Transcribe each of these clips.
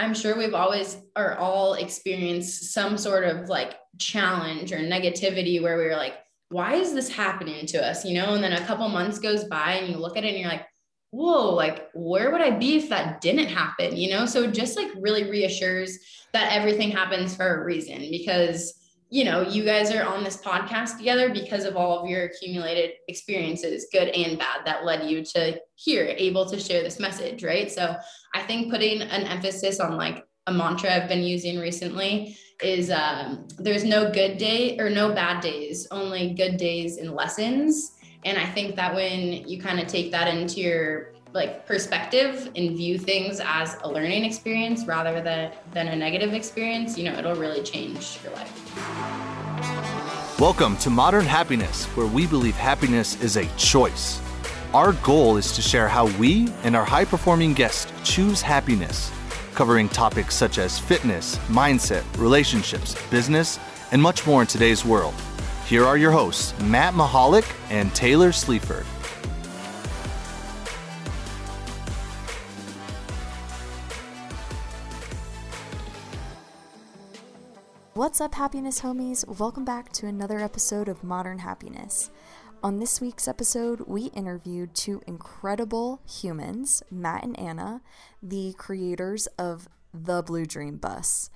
I'm sure we've always or all experienced some sort of like challenge or negativity where we were like, why is this happening to us? You know, and then a couple months goes by and you look at it and you're like, whoa, like where would I be if that didn't happen? You know, so just like really reassures that everything happens for a reason because you know, you guys are on this podcast together because of all of your accumulated experiences, good and bad, that led you to here, able to share this message, right? So I think putting an emphasis on like a mantra I've been using recently is um, there's no good day or no bad days, only good days and lessons. And I think that when you kind of take that into your like perspective and view things as a learning experience rather than than a negative experience, you know, it'll really change your life. Welcome to Modern Happiness, where we believe happiness is a choice. Our goal is to share how we and our high performing guests choose happiness, covering topics such as fitness, mindset, relationships, business, and much more in today's world. Here are your hosts, Matt Mahalik and Taylor Sleaford. What's up, happiness homies? Welcome back to another episode of Modern Happiness. On this week's episode, we interviewed two incredible humans, Matt and Anna, the creators of the Blue Dream Bus.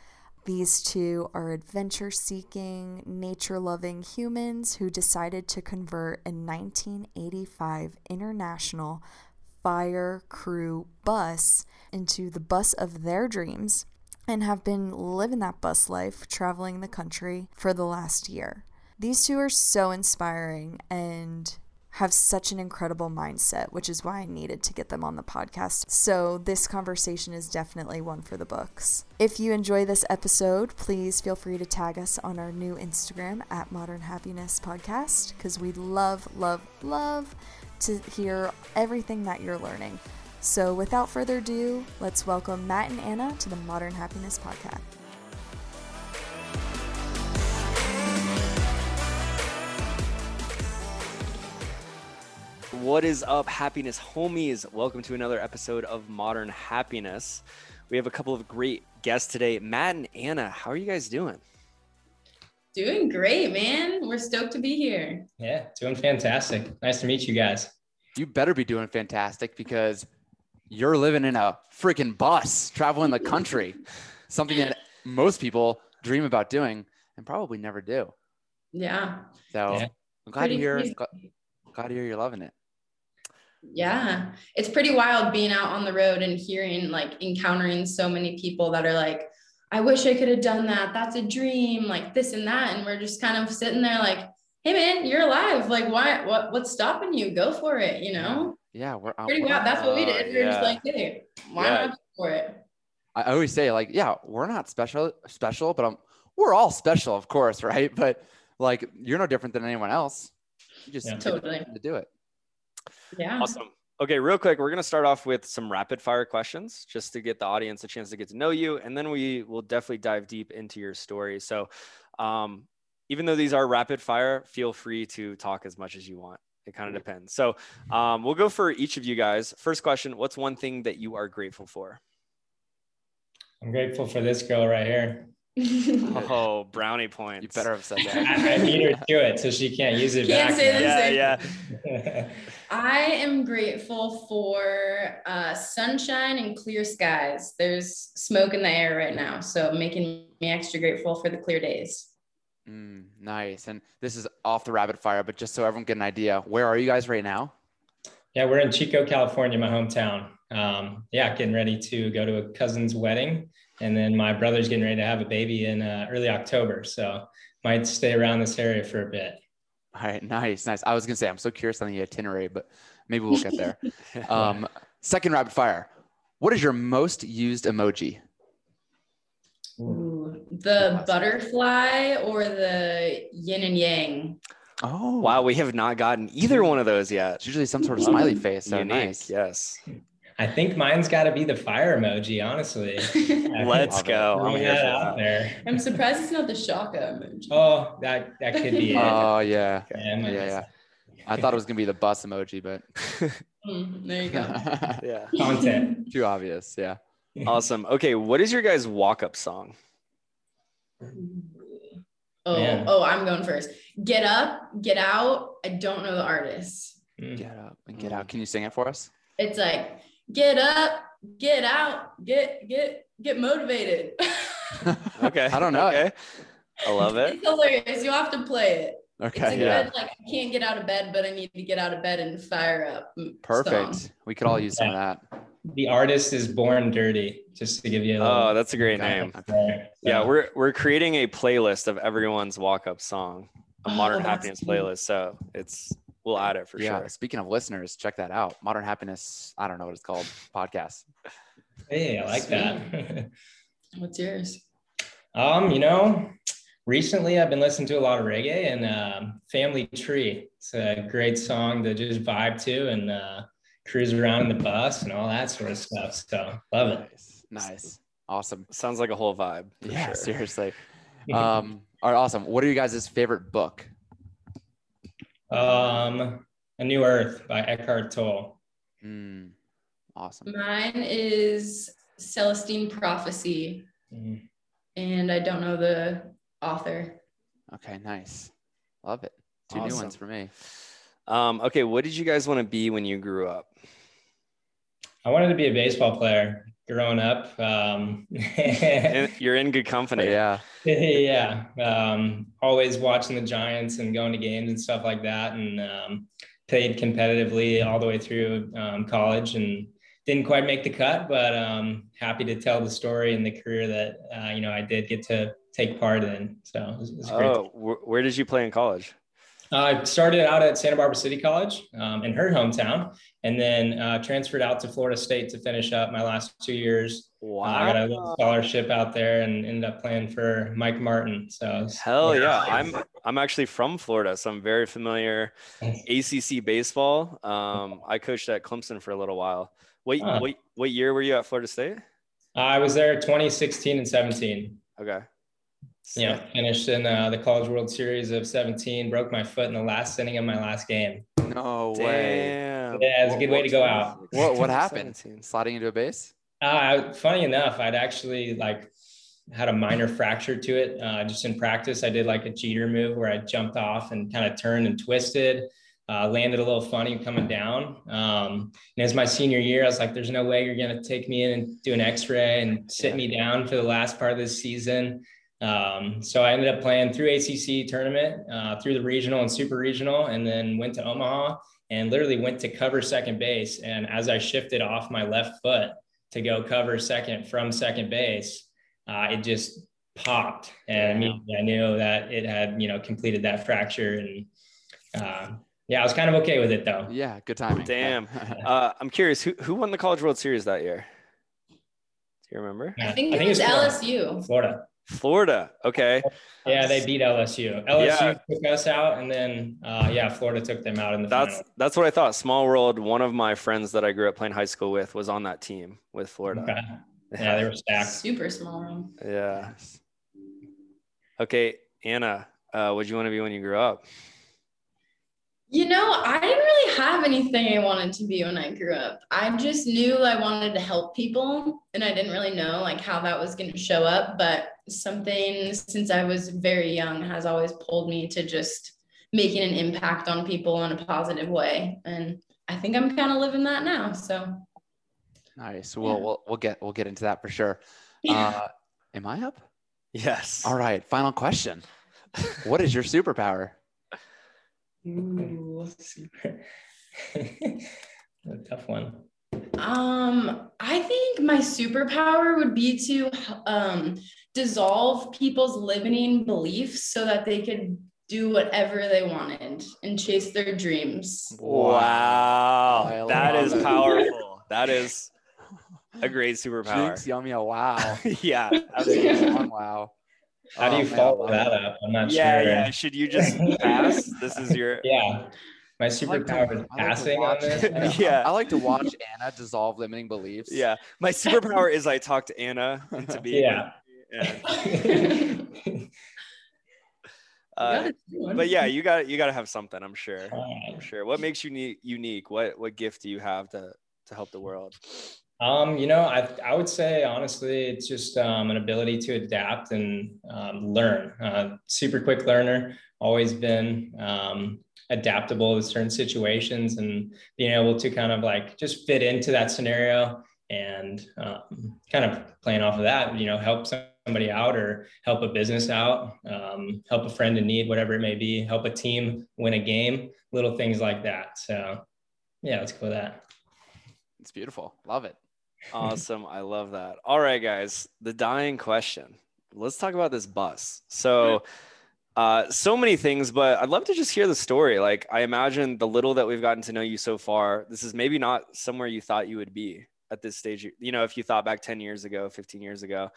These two are adventure seeking, nature loving humans who decided to convert a 1985 International Fire Crew bus into the bus of their dreams and have been living that bus life, traveling the country for the last year. These two are so inspiring and have such an incredible mindset, which is why I needed to get them on the podcast. So, this conversation is definitely one for the books. If you enjoy this episode, please feel free to tag us on our new Instagram at Modern Happiness Podcast because we love, love, love to hear everything that you're learning. So, without further ado, let's welcome Matt and Anna to the Modern Happiness Podcast. What is up, happiness homies? Welcome to another episode of Modern Happiness. We have a couple of great guests today. Matt and Anna, how are you guys doing? Doing great, man. We're stoked to be here. Yeah, doing fantastic. Nice to meet you guys. You better be doing fantastic because you're living in a freaking bus traveling the country, something that most people dream about doing and probably never do. Yeah. So Yeah. I'm glad to hear. Glad, glad to hear you're loving it. Yeah. It's pretty wild being out on the road and hearing, like, encountering so many people that are like, I wish I could have done that. That's a dream, like this and that. And we're just kind of sitting there like, hey man, you're alive. Like, why what what's stopping you? Go for it, you know? Yeah, we're uh, Pretty we're- wild. That's what we did. We are just like, hey, why Yeah. not go for it? I I always say like, yeah, we're not special, special, but I'm, we're all special, of course, right? But like, you're no different than anyone else. You just Yeah. Totally. to do it. Yeah. Awesome. Okay, real quick, we're going to start off with some rapid fire questions just to get the audience a chance to get to know you. And then we will definitely dive deep into your story. So, um, even though these are rapid fire, feel free to talk as much as you want. It kind of depends. So, um, we'll go for each of you guys. First question What's one thing that you are grateful for? I'm grateful for this girl right here. Oh, brownie points. You better have said that. I need her to it so she can't use it Can't back. say now. Yeah, same. yeah. I am grateful for uh, sunshine and clear skies. There's smoke in the air right now, so making me extra grateful for the clear days. Mm, nice. And this is off the rapid fire, but just so everyone get an idea, where are you guys right now? Yeah, we're in Chico, California, my hometown. Um, yeah, getting ready to go to a cousin's wedding. And then my brother's getting ready to have a baby in uh, early October. So might stay around this area for a bit. All right, nice, nice. I was gonna say I'm so curious on the itinerary, but maybe we'll get there. Um, second rapid fire. What is your most used emoji? Ooh, the butterfly or the yin and yang. Oh, wow, we have not gotten either one of those yet. It's usually some sort of smiley face. So Unique, nice. Yes. I think mine's got to be the fire emoji, honestly. Let's go. I'm here that out there. I'm surprised it's not the shaka emoji. Oh, that that could be it. Oh yeah, Yeah, I yeah, yeah. I thought it was gonna be the bus emoji, but Mm, there you go. Yeah. Content. too obvious. Yeah. Awesome. Okay, what is your guys' walk-up song? Oh, Man. oh, I'm going first. Get up, get out. I don't know the artist. Mm. Get up and get out. Can you sing it for us? It's like get up, get out, get get get motivated. Okay. I don't know. Okay. I love it. it's hilarious. You have to play it. It's Okay. a Yeah. good like I can't get out of bed, but I need to get out of bed and fire up. Perfect. song. We could all use some of that. The artist is Born Dirty, just to give you a little. Oh, that's a great name. there. Yeah, we're we're creating a playlist of everyone's walk-up song, a Oh, modern that's happiness cute. playlist. So it's we'll add it for yeah. sure. Speaking of listeners, check that out. Modern Happiness. I don't know what it's called. Podcast. Hey, I like that. What's yours? um, you know, recently I've been listening to a lot of reggae and um, Family Tree. It's a great song to just vibe to and uh, cruise around in the bus and all that sort of stuff. So love it. Nice. Nice. Awesome. Sounds like a whole vibe. Yeah. sure. Seriously. Um. All right. Awesome. What are you guys' favorite book? Um, A New Earth by Eckhart Tolle. Mm, awesome. Mine is Celestine Prophecy, Mm. and I don't know the author. Okay. Nice. Love it. Two new ones for me. Um, okay, what did you guys want to be when you grew up? I wanted to be a baseball player growing up. Um, you're in good company. yeah. yeah, um, always watching the Giants and going to games and stuff like that, and um, played competitively all the way through um, college, and didn't quite make the cut, but um, happy to tell the story and the career that uh, you know I did get to take part in. So it was, it was great. Oh, wh- where did you play in college? I started out at Santa Barbara City College um, in her hometown, and then uh, transferred out to Florida State to finish up my last two years. Uh, I got a scholarship out there and ended up playing for Mike Martin. So Hell yeah. I'm I'm actually from Florida, so I'm very familiar. ACC baseball. Um, I coached at Clemson for a little while. What Huh. what what year were you at Florida State? I was there 2016 and 17. Okay. Yeah, finished in uh, the College World Series of 17. Broke my foot in the last inning of my last game. No way. Yeah, it's a good way to go out. What what happened? 17. Sliding into a base? Uh, funny enough, I'd actually like had a minor fracture to it. Uh, just in practice, I did like a cheater move where I jumped off and kind of turned and twisted. Uh, landed a little funny coming down. Um, and as my senior year, I was like, "There's no way you're gonna take me in and do an X-ray and sit me down for the last part of this season." Um, so I ended up playing through ACC tournament, uh, through the regional and super regional, and then went to Omaha and literally went to cover second base. And as I shifted off my left foot to go cover second from second base, uh, it just popped, and immediately I knew that it had you know completed that fracture. And uh, yeah, I was kind of okay with it though. Yeah, good timing. Damn. Uh, I'm curious, who who won the College World Series that year? Do you remember? I think it was Florida. LSU. Florida. Florida. Okay. Yeah, they beat LSU. LSU Yeah. took us out, and then uh, yeah, Florida took them out in the That's final. that's what I thought. Small world. One of my friends that I grew up playing high school with was on that team with Florida. Okay. Yeah, they were stacked. Super small room. Yeah. Okay, Anna. Uh, what would you want to be when you grew up? You know, I didn't really have anything I wanted to be when I grew up. I just knew I wanted to help people and I didn't really know like how that was going to show up, but something since I was very young has always pulled me to just making an impact on people in a positive way. And I think I'm kind of living that now. So, Nice. We'll, Yeah. we'll we'll get we'll get into that for sure. yeah. Uh, am I up? Yes. All right. Final question. What is your superpower? Ooh. a tough one. Um, I think my superpower would be to um, dissolve people's limiting beliefs so that they could do whatever they wanted and chase their dreams. Wow. I That love is it. powerful. That is a great superpower. Jinx, yummy. a Wow. yeah. That's Absolutely. a fun wow. How do Oh, you man, follow love that up? I'm not Yeah, sure. yeah. Should you just pass? This is your Yeah. My I like to- superpower is I like to passing on this. Yeah. I like to watch Anna dissolve limiting beliefs. Yeah. My superpower is I talk to Anna into being Yeah. Yeah. Uh, but yeah, you got you got to have something. I'm sure. I'm sure. What makes you ne- unique? What what gift do you have to to help the world? Um, you know, I, I would say honestly, it's just um, an ability to adapt and um, learn. Uh, super quick learner, always been um, adaptable to certain situations and being able to kind of like just fit into that scenario and um, kind of playing off of that, you know, help somebody out or help a business out, um, help a friend in need, whatever it may be, help a team win a game, little things like that. So, yeah, let's go with that. It's beautiful. Love it. Awesome. I love that. All right, guys. The dying question. Let's talk about this bus. So, uh, so many things, but I'd love to just hear the story. Like, I imagine the little that we've gotten to know you so far, this is maybe not somewhere you thought you would be at this stage. You know, if you thought back 10 years ago, 15 years ago.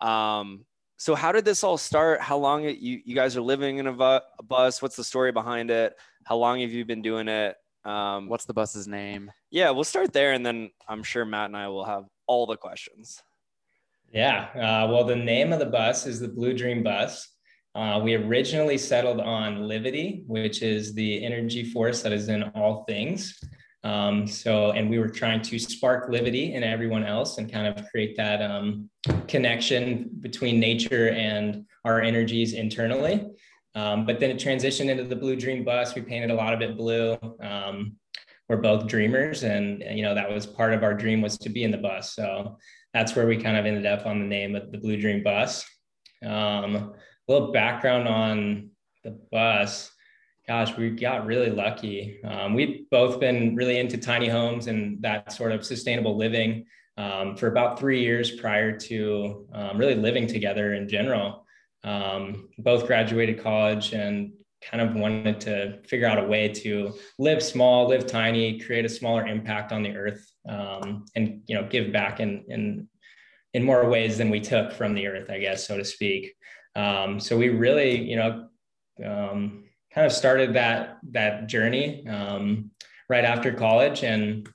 Um, so how did this all start? How long it, you, you guys are living in a, bu- a bus? What's the story behind it? How long have you been doing it? Um, What's the bus's name? Yeah, we'll start there, and then I'm sure Matt and I will have all the questions. Yeah, uh, well, the name of the bus is the Blue Dream Bus. Uh, we originally settled on Livity, which is the energy force that is in all things. Um, so, and we were trying to spark Livity in everyone else and kind of create that um, connection between nature and our energies internally. Um, but then it transitioned into the Blue Dream Bus. We painted a lot of it blue. Um, we're both dreamers, and you know that was part of our dream was to be in the bus. So that's where we kind of ended up on the name of the Blue Dream Bus. Um, a little background on the bus. Gosh, we got really lucky. Um, we've both been really into tiny homes and that sort of sustainable living um, for about three years prior to um, really living together in general. Um, both graduated college and kind of wanted to figure out a way to live small, live tiny, create a smaller impact on the earth, um, and you know give back in in in more ways than we took from the earth, I guess, so to speak. Um, so we really, you know, kind of started that that journey um, right after college, and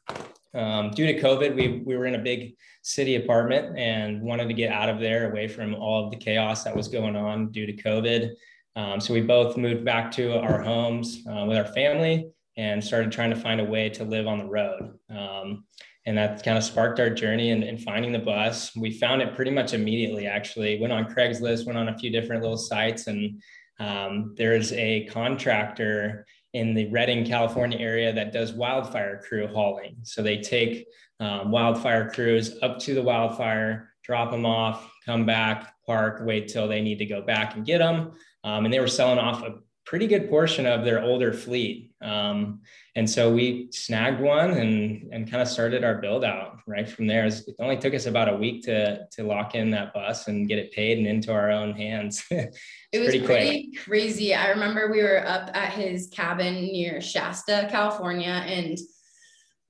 um, due to COVID, we we were in a big city apartment and wanted to get out of there away from all of the chaos that was going on due to COVID. Um, so we both moved back to our homes uh, with our family and started trying to find a way to live on the road. Um, and that kind of sparked our journey in, in, finding the bus. We found it pretty much immediately, actually. Went on Craigslist, went on a few different little sites, and um, there's a contractor in the Redding, California area that does wildfire crew hauling. So they take um, wildfire crews up to the wildfire, drop them off, come back, park, wait till they need to go back and get them. Um, and they were selling off a pretty good portion of their older fleet. Um, and so we snagged one and, and kind of started our build out right from there. It only took us about a week to, to lock in that bus and get it paid and into our own hands. it was pretty, pretty crazy. I remember we were up at his cabin near Shasta, California, and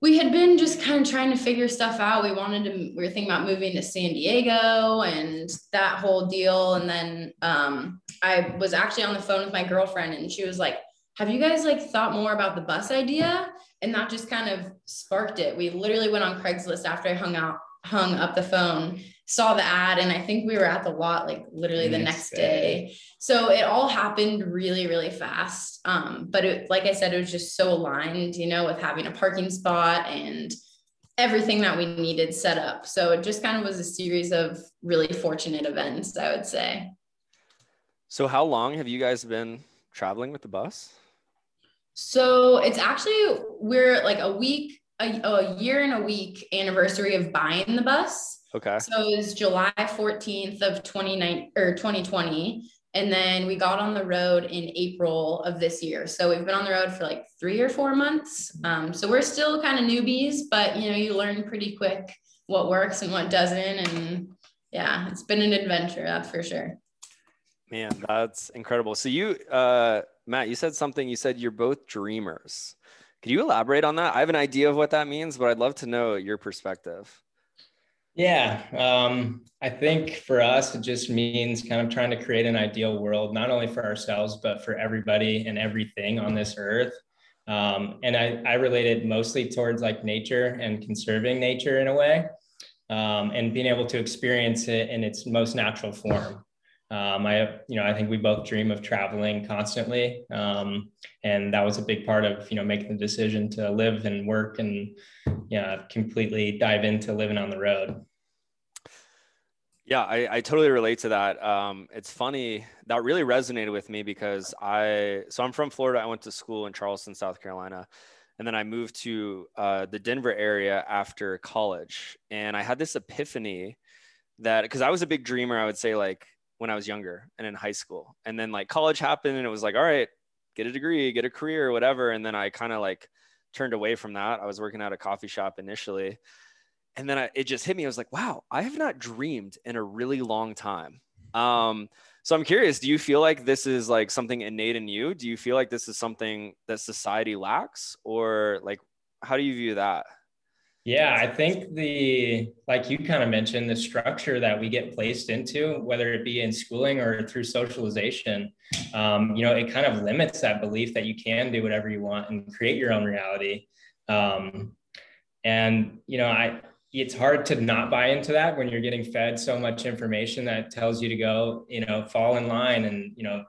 we had been just kind of trying to figure stuff out. We wanted to, we were thinking about moving to San Diego and that whole deal. And then um, I was actually on the phone with my girlfriend and she was like, have you guys like thought more about the bus idea? And that just kind of sparked it. We literally went on Craigslist after I hung out, hung up the phone saw the ad and I think we were at the lot like literally the next, next day. day. So it all happened really, really fast. Um, but it, like I said, it was just so aligned, you know, with having a parking spot and everything that we needed set up. So it just kind of was a series of really fortunate events, I would say. So how long have you guys been traveling with the bus? So it's actually we're like a week, a, a year and a week anniversary of buying the bus. Okay. So it was July 14th of 29 or 2020. And then we got on the road in April of this year. So we've been on the road for like three or four months. Um, so we're still kind of newbies, but you know, you learn pretty quick what works and what doesn't. And yeah, it's been an adventure, that's for sure. Man, that's incredible. So you, uh, Matt, you said something, you said you're both dreamers. Could you elaborate on that? I have an idea of what that means, but I'd love to know your perspective. Yeah, um, I think for us, it just means kind of trying to create an ideal world, not only for ourselves, but for everybody and everything on this earth. Um, and I, I relate it mostly towards like nature and conserving nature in a way um, and being able to experience it in its most natural form. Um, I, you know, I think we both dream of traveling constantly, um, and that was a big part of, you know, making the decision to live and work and, yeah, completely dive into living on the road. Yeah, I, I totally relate to that. Um, it's funny that really resonated with me because I so I'm from Florida. I went to school in Charleston, South Carolina, and then I moved to uh, the Denver area after college. And I had this epiphany that because I was a big dreamer, I would say like when I was younger and in high school, and then like college happened, and it was like, all right, get a degree, get a career, whatever. And then I kind of like turned away from that. I was working at a coffee shop initially and then I, it just hit me. I was like, wow, I have not dreamed in a really long time. Um, so I'm curious, do you feel like this is like something innate in you? Do you feel like this is something that society lacks or like, how do you view that? Yeah, I think the, like you kind of mentioned, the structure that we get placed into, whether it be in schooling or through socialization, um, you know, it kind of limits that belief that you can do whatever you want and create your own reality. Um, and, you know, I, it's hard to not buy into that when you're getting fed so much information that tells you to go, you know, fall in line and, you know,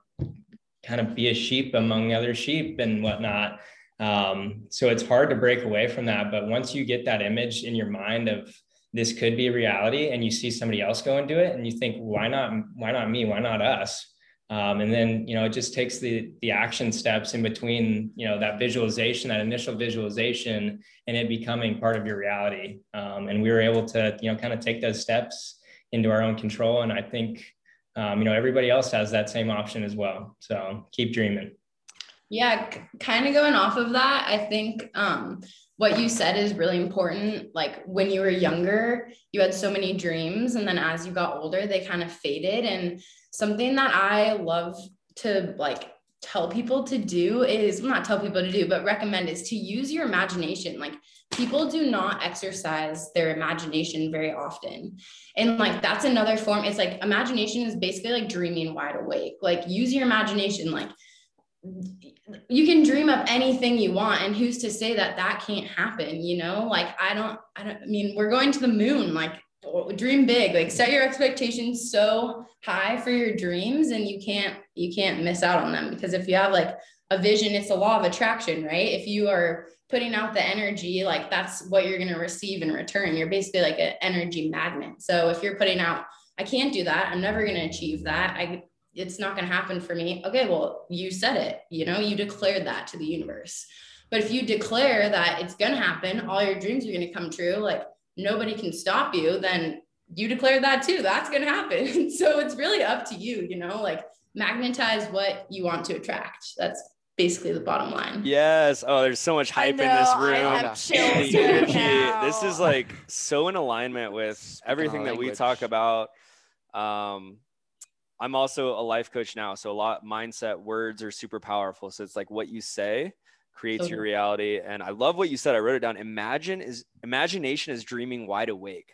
kind of be a sheep among other sheep and whatnot. Um, so it's hard to break away from that. But once you get that image in your mind of this could be reality and you see somebody else go and do it and you think, why not, why not me? Why not us? Um, and then, you know, it just takes the, the action steps in between, you know, that visualization, that initial visualization, and it becoming part of your reality. Um, and we were able to, you know, kind of take those steps into our own control. And I think, um, you know, everybody else has that same option as well. So keep dreaming. Yeah, c- kind of going off of that, I think um, what you said is really important. Like when you were younger, you had so many dreams, and then as you got older, they kind of faded. And something that I love to like tell people to do is not tell people to do, but recommend is to use your imagination. Like people do not exercise their imagination very often. And like that's another form. It's like imagination is basically like dreaming wide awake. Like use your imagination. Like you can dream up anything you want and who's to say that that can't happen you know? Like i don't i don't I mean we're going to the moon like dream big like set your expectations so high for your dreams and you can't you can't miss out on them because if you have like a vision it's a law of attraction right? If you are putting out the energy like that's what you're going to receive in return. You're basically like an energy magnet. So if you're putting out i can't do that. I'm never going to achieve that. I it's not going to happen for me okay well you said it you know you declared that to the universe but if you declare that it's going to happen all your dreams are going to come true like nobody can stop you, then you declare that too. That's going to happen. so it's really up to you, you know, like magnetize what you want to attract. That's basically the bottom line. Yes. Oh, there's so much hype know, in this room. this is like so in alignment with everything that we talk about. Um, I'm also a life coach now, so a lot mindset words are super powerful. So it's like what you say creates okay. your reality. And I love what you said. I wrote it down. Imagine is imagination is dreaming wide awake.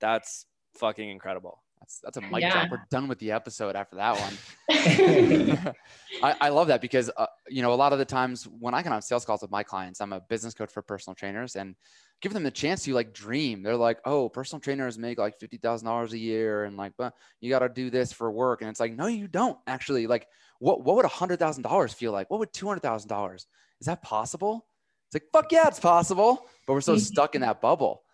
That's fucking incredible. That's that's a mic yeah. drop. We're done with the episode after that one. I, I love that because uh, you know a lot of the times when I can have sales calls with my clients, I'm a business coach for personal trainers and give them the chance to like dream. They're like, oh, personal trainers make like fifty thousand dollars a year, and like, but you got to do this for work. And it's like, no, you don't actually. Like, what what would a hundred thousand dollars feel like? What would two hundred thousand dollars? is that possible? It's like, fuck yeah, it's possible. But we're so stuck in that bubble.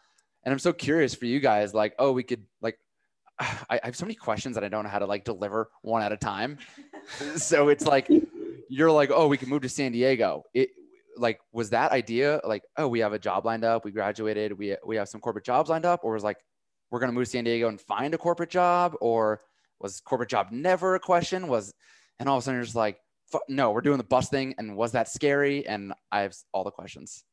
And I'm so curious for you guys, like, oh, we could like I, I have so many questions that I don't know how to like deliver one at a time. so it's like you're like, oh, we can move to San Diego. It like was that idea like, oh, we have a job lined up, we graduated, we we have some corporate jobs lined up, or was like we're gonna move to San Diego and find a corporate job, or was corporate job never a question? Was and all of a sudden you're just like, no, we're doing the bus thing. And was that scary? And I have all the questions.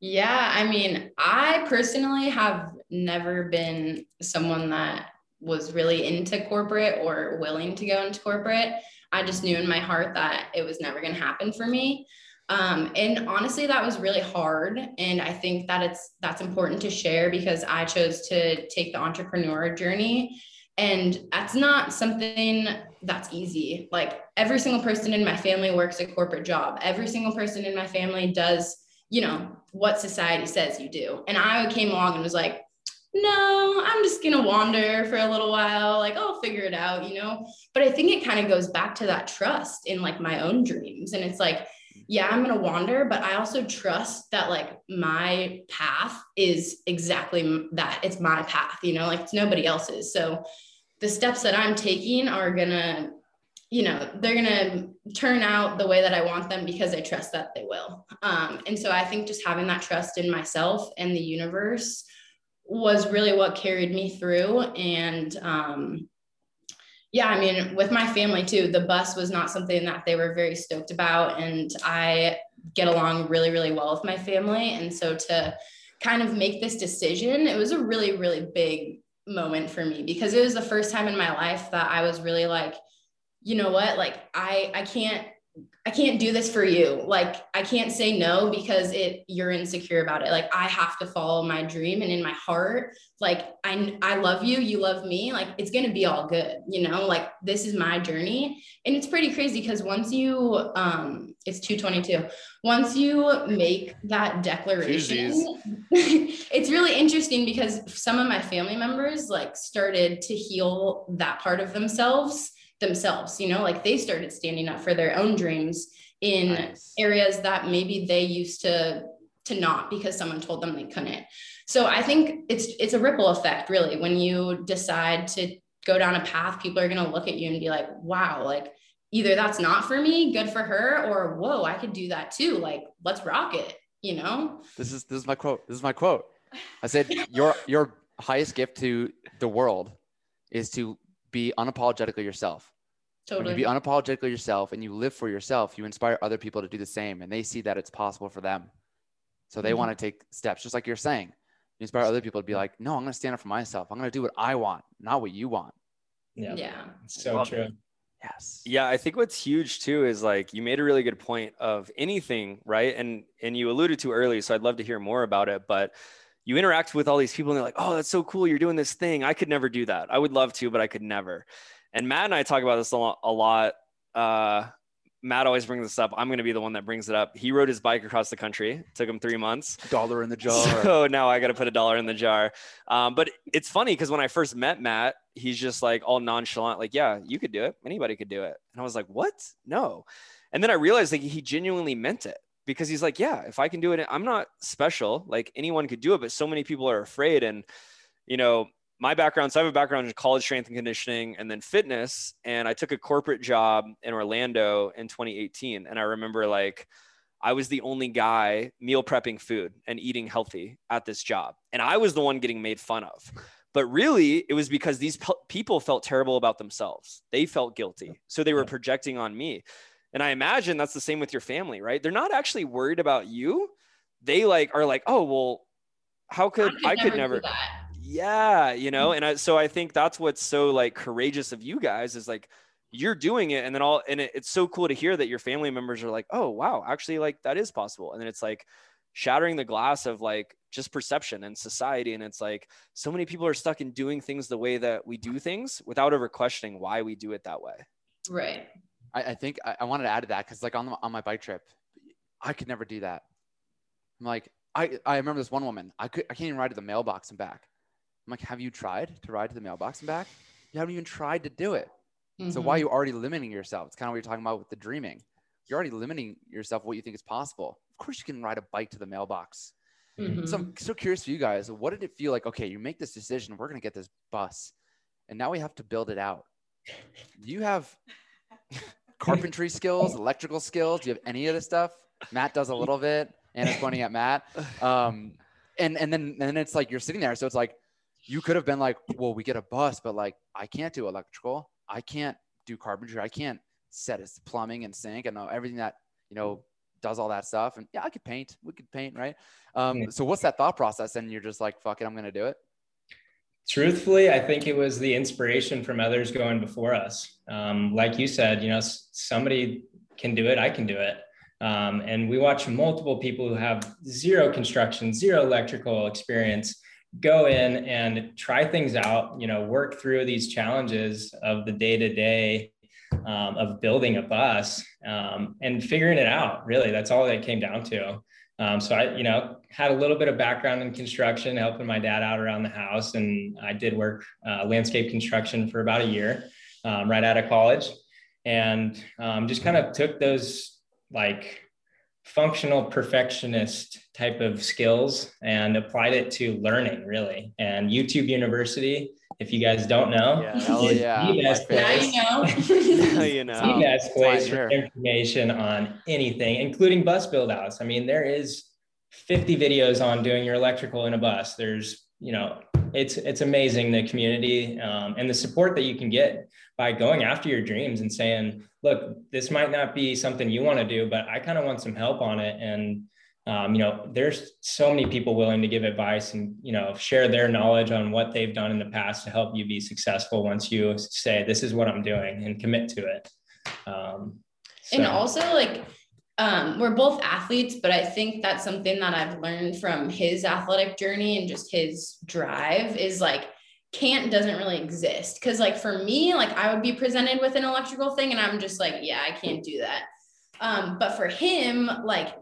Yeah, I mean, I personally have never been someone that was really into corporate or willing to go into corporate. I just knew in my heart that it was never going to happen for me. Um, and honestly, that was really hard. And I think that it's that's important to share because I chose to take the entrepreneur journey and that's not something that's easy. Like every single person in my family works a corporate job. Every single person in my family does, you know, what society says you do. And I came along and was like, no, I'm just going to wander for a little while. Like, I'll figure it out, you know? But I think it kind of goes back to that trust in like my own dreams. And it's like, yeah, I'm going to wander, but I also trust that like my path is exactly that. It's my path, you know, like it's nobody else's. So the steps that I'm taking are going to, you know, they're going to turn out the way that I want them because I trust that they will. Um, and so I think just having that trust in myself and the universe was really what carried me through. And, um, yeah, I mean, with my family too, the bus was not something that they were very stoked about. And I get along really, really well with my family. And so to kind of make this decision, it was a really, really big moment for me because it was the first time in my life that I was really like, you know what, like I I can't I can't do this for you. Like I can't say no because it you're insecure about it. Like I have to follow my dream and in my heart, like I I love you, you love me. Like it's going to be all good, you know? Like this is my journey. And it's pretty crazy because once you um it's 222. Once you make that declaration, it's really interesting because some of my family members like started to heal that part of themselves themselves you know like they started standing up for their own dreams in nice. areas that maybe they used to to not because someone told them they couldn't. So i think it's it's a ripple effect really. When you decide to go down a path people are going to look at you and be like wow like either that's not for me good for her or whoa i could do that too. Like let's rock it you know? This is this is my quote this is my quote. I said your your highest gift to the world is to be unapologetically yourself. Totally. When you be unapologetically yourself and you live for yourself, you inspire other people to do the same and they see that it's possible for them. So they mm-hmm. want to take steps, just like you're saying. You inspire other people to be like, no, I'm going to stand up for myself. I'm going to do what I want, not what you want. Yeah. Yeah. So well, true. Yes. Yeah, I think what's huge too is like you made a really good point of anything, right? And and you alluded to early, so I'd love to hear more about it, but you interact with all these people and they're like, oh, that's so cool. You're doing this thing. I could never do that. I would love to, but I could never. And Matt and I talk about this a lot. A lot. Uh, Matt always brings this up. I'm going to be the one that brings it up. He rode his bike across the country. It took him three months. Dollar in the jar. So now I got to put a dollar in the jar. Um, but it's funny because when I first met Matt, he's just like all nonchalant, like, yeah, you could do it. Anybody could do it. And I was like, what? No. And then I realized like he genuinely meant it because he's like, yeah, if I can do it, I'm not special. Like anyone could do it, but so many people are afraid. And, you know, my background, so I have a background in college strength and conditioning and then fitness. And I took a corporate job in Orlando in 2018. And I remember like, I was the only guy meal prepping food and eating healthy at this job. And I was the one getting made fun of. But really, it was because these pe- people felt terrible about themselves. They felt guilty. So they were projecting on me. And I imagine that's the same with your family, right? They're not actually worried about you. They like are like, oh well, how could I could, I could never, never yeah, you know, mm. and I, so I think that's what's so like courageous of you guys is like you're doing it, and then all, and it, it's so cool to hear that your family members are like, oh wow, actually like that is possible, and then it's like shattering the glass of like just perception and society, and it's like so many people are stuck in doing things the way that we do things without ever questioning why we do it that way. Right. I, I think I, I, wanted to add to that because like on the, on my bike trip, I could never do that. I'm like, I, I remember this one woman, I could I can't even ride to the mailbox and back. I'm like, have you tried to ride to the mailbox and back? You haven't even tried to do it. Mm-hmm. So why are mm-hmm. you already limiting yourself? It's kind of what you're talking about with the dreaming. You're already limiting yourself what you think is possible. Of course, you can ride a bike to the mailbox. Mm-hmm. So I'm so curious for you guys. What did it feel like? Okay, you make this decision. We're going to get this bus, and now we have to build it out. Do you have carpentry skills, electrical skills? Do you have any of this stuff? Matt does a little bit, and it's pointing at Matt. Um, and and then and then it's like you're sitting there, so it's like you could have been like, well, we get a bus, but like I can't do electrical, I can't do carpentry, I can't set his plumbing and sink and everything that you know does all that stuff. And yeah, I could paint, we could paint, right? Um, so what's that thought process? And you're just like, fuck it, I'm gonna do it. Truthfully, I think it was the inspiration from others going before us. Um, like you said, you know, somebody can do it, I can do it. Um, and we watch multiple people who have zero construction, zero electrical experience go in and try things out, you know, work through these challenges of the day to day of building a bus um, and figuring it out. Really, that's all that came down to. Um, so I, you know, had a little bit of background in construction, helping my dad out around the house, and I did work uh, landscape construction for about a year, um, right out of college, and um, just kind of took those like functional perfectionist type of skills and applied it to learning really. And YouTube University, if you guys don't know, yeah, yeah. the best now place, you know. you know. the best place for information on anything, including bus build outs. I mean, there is 50 videos on doing your electrical in a bus. There's, you know, it's it's amazing the community um, and the support that you can get by going after your dreams and saying, look, this might not be something you want to do, but I kind of want some help on it. And um, you know, there's so many people willing to give advice and you know share their knowledge on what they've done in the past to help you be successful once you say this is what I'm doing and commit to it. Um, And also like um, we're both athletes, but I think that's something that I've learned from his athletic journey and just his drive is like can't doesn't really exist. Cause like for me, like I would be presented with an electrical thing and I'm just like, yeah, I can't do that. Um, but for him, like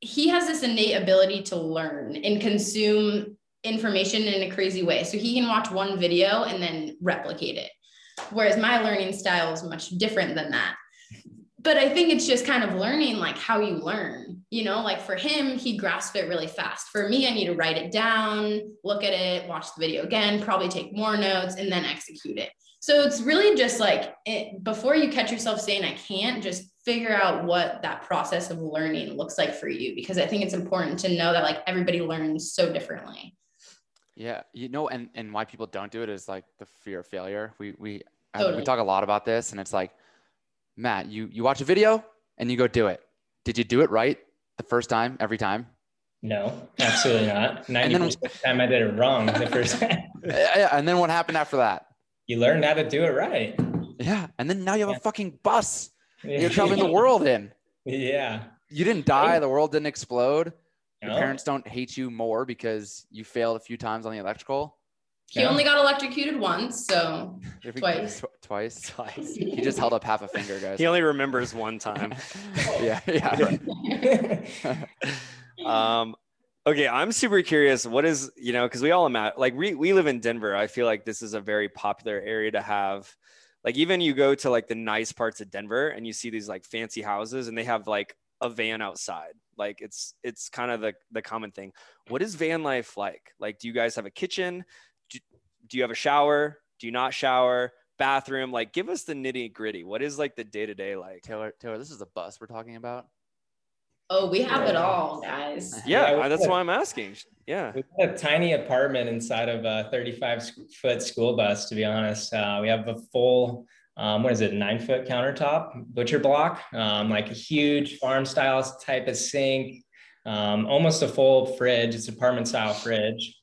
he has this innate ability to learn and consume information in a crazy way. So he can watch one video and then replicate it. Whereas my learning style is much different than that but I think it's just kind of learning like how you learn, you know, like for him, he grasped it really fast. For me, I need to write it down, look at it, watch the video again, probably take more notes and then execute it. So it's really just like it, before you catch yourself saying, I can't, just figure out what that process of learning looks like for you. Because I think it's important to know that like everybody learns so differently. Yeah, you know, and and why people don't do it is like the fear of failure. We we Totally. we talk a lot about this, and it's like, Matt, you you watch a video and you go do it. Did you do it right the first time every time? No, absolutely not. Ninety then- percent of the time I did it wrong the first time. Yeah, and then what happened after that? you learned how to do it right. Yeah, and then now you have Yeah. a fucking bus you're traveling the world in. Yeah. You didn't die. The world didn't explode. Your No. parents don't hate you more because you failed a few times on the electrical. He Yeah. only got electrocuted once. So If he- Twice. tw- twice. Twice. He just held up half a finger, guys. He only remembers one time. yeah, yeah. right. um okay i'm super curious what is you know because we all imagine like we, we live in denver i feel like this is a very popular area to have like even you go to like the nice parts of denver and you see these like fancy houses and they have like a van outside like it's it's kind of the the common thing what is van life like like do you guys have a kitchen do, do you have a shower do you not shower bathroom like give us the nitty gritty what is like the day to day like Taylor, Taylor, this is the bus we're talking about. oh, we have it all, guys. yeah, Yeah, that's why i'm asking yeah We got a tiny apartment inside of a 35 foot school bus, to be honest. Uh, we have a full, um, what is it, nine foot countertop butcher block, um, like a huge farm style type of sink, um, almost a full fridge. It's apartment style fridge.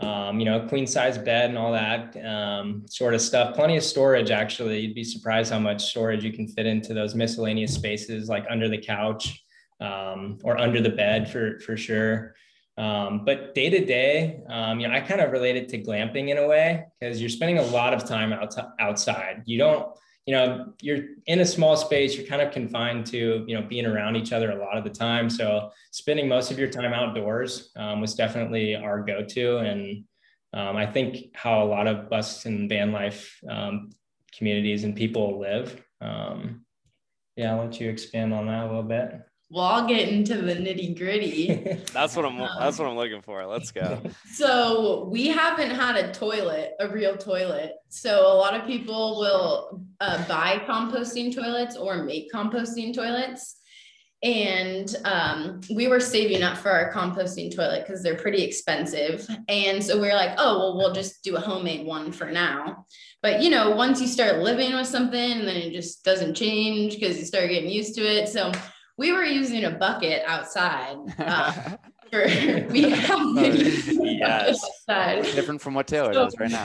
Um, you know, a queen size bed and all that um, sort of stuff. Plenty of storage, actually. You'd be surprised how much storage you can fit into those miscellaneous spaces, like under the couch um, or under the bed for for sure. Um, but day to day, um, you know, I kind of relate it to glamping in a way because you're spending a lot of time out, outside. You don't, you know, you're in a small space. You're kind of confined to, you know, being around each other a lot of the time. So spending most of your time outdoors um, was definitely our go-to, and um, I think how a lot of bus and van life um, communities and people live. Um, yeah, I'll let you expand on that a little bit. Well, I'll get into the nitty gritty. That's what I'm. That's what I'm looking for. Let's go. So we haven't had a toilet, a real toilet. So a lot of people will uh, buy composting toilets or make composting toilets. And um, we were saving up for our composting toilet because they're pretty expensive. And so we are like, oh, well, we'll just do a homemade one for now. But you know, once you start living with something, then it just doesn't change because you start getting used to it. So we were using a bucket outside. Uh, for, we have Yes. outside. Different from what Taylor So- does right now.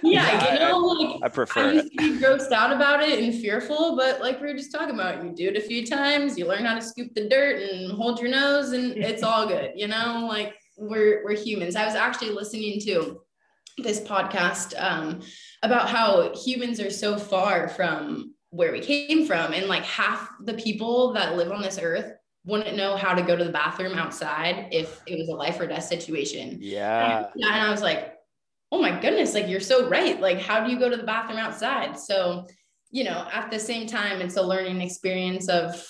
Yeah, you know, like I I prefer used it. to be grossed out about it and fearful, but like we were just talking about, you do it a few times, you learn how to scoop the dirt and hold your nose, and it's all good. You know, like we're we're humans. I was actually listening to this podcast um, about how humans are so far from where we came from, and like half the people that live on this earth wouldn't know how to go to the bathroom outside if it was a life or death situation. Yeah. And I was like, oh my goodness, like you're so right. Like, how do you go to the bathroom outside? So, you know, at the same time, it's a learning experience of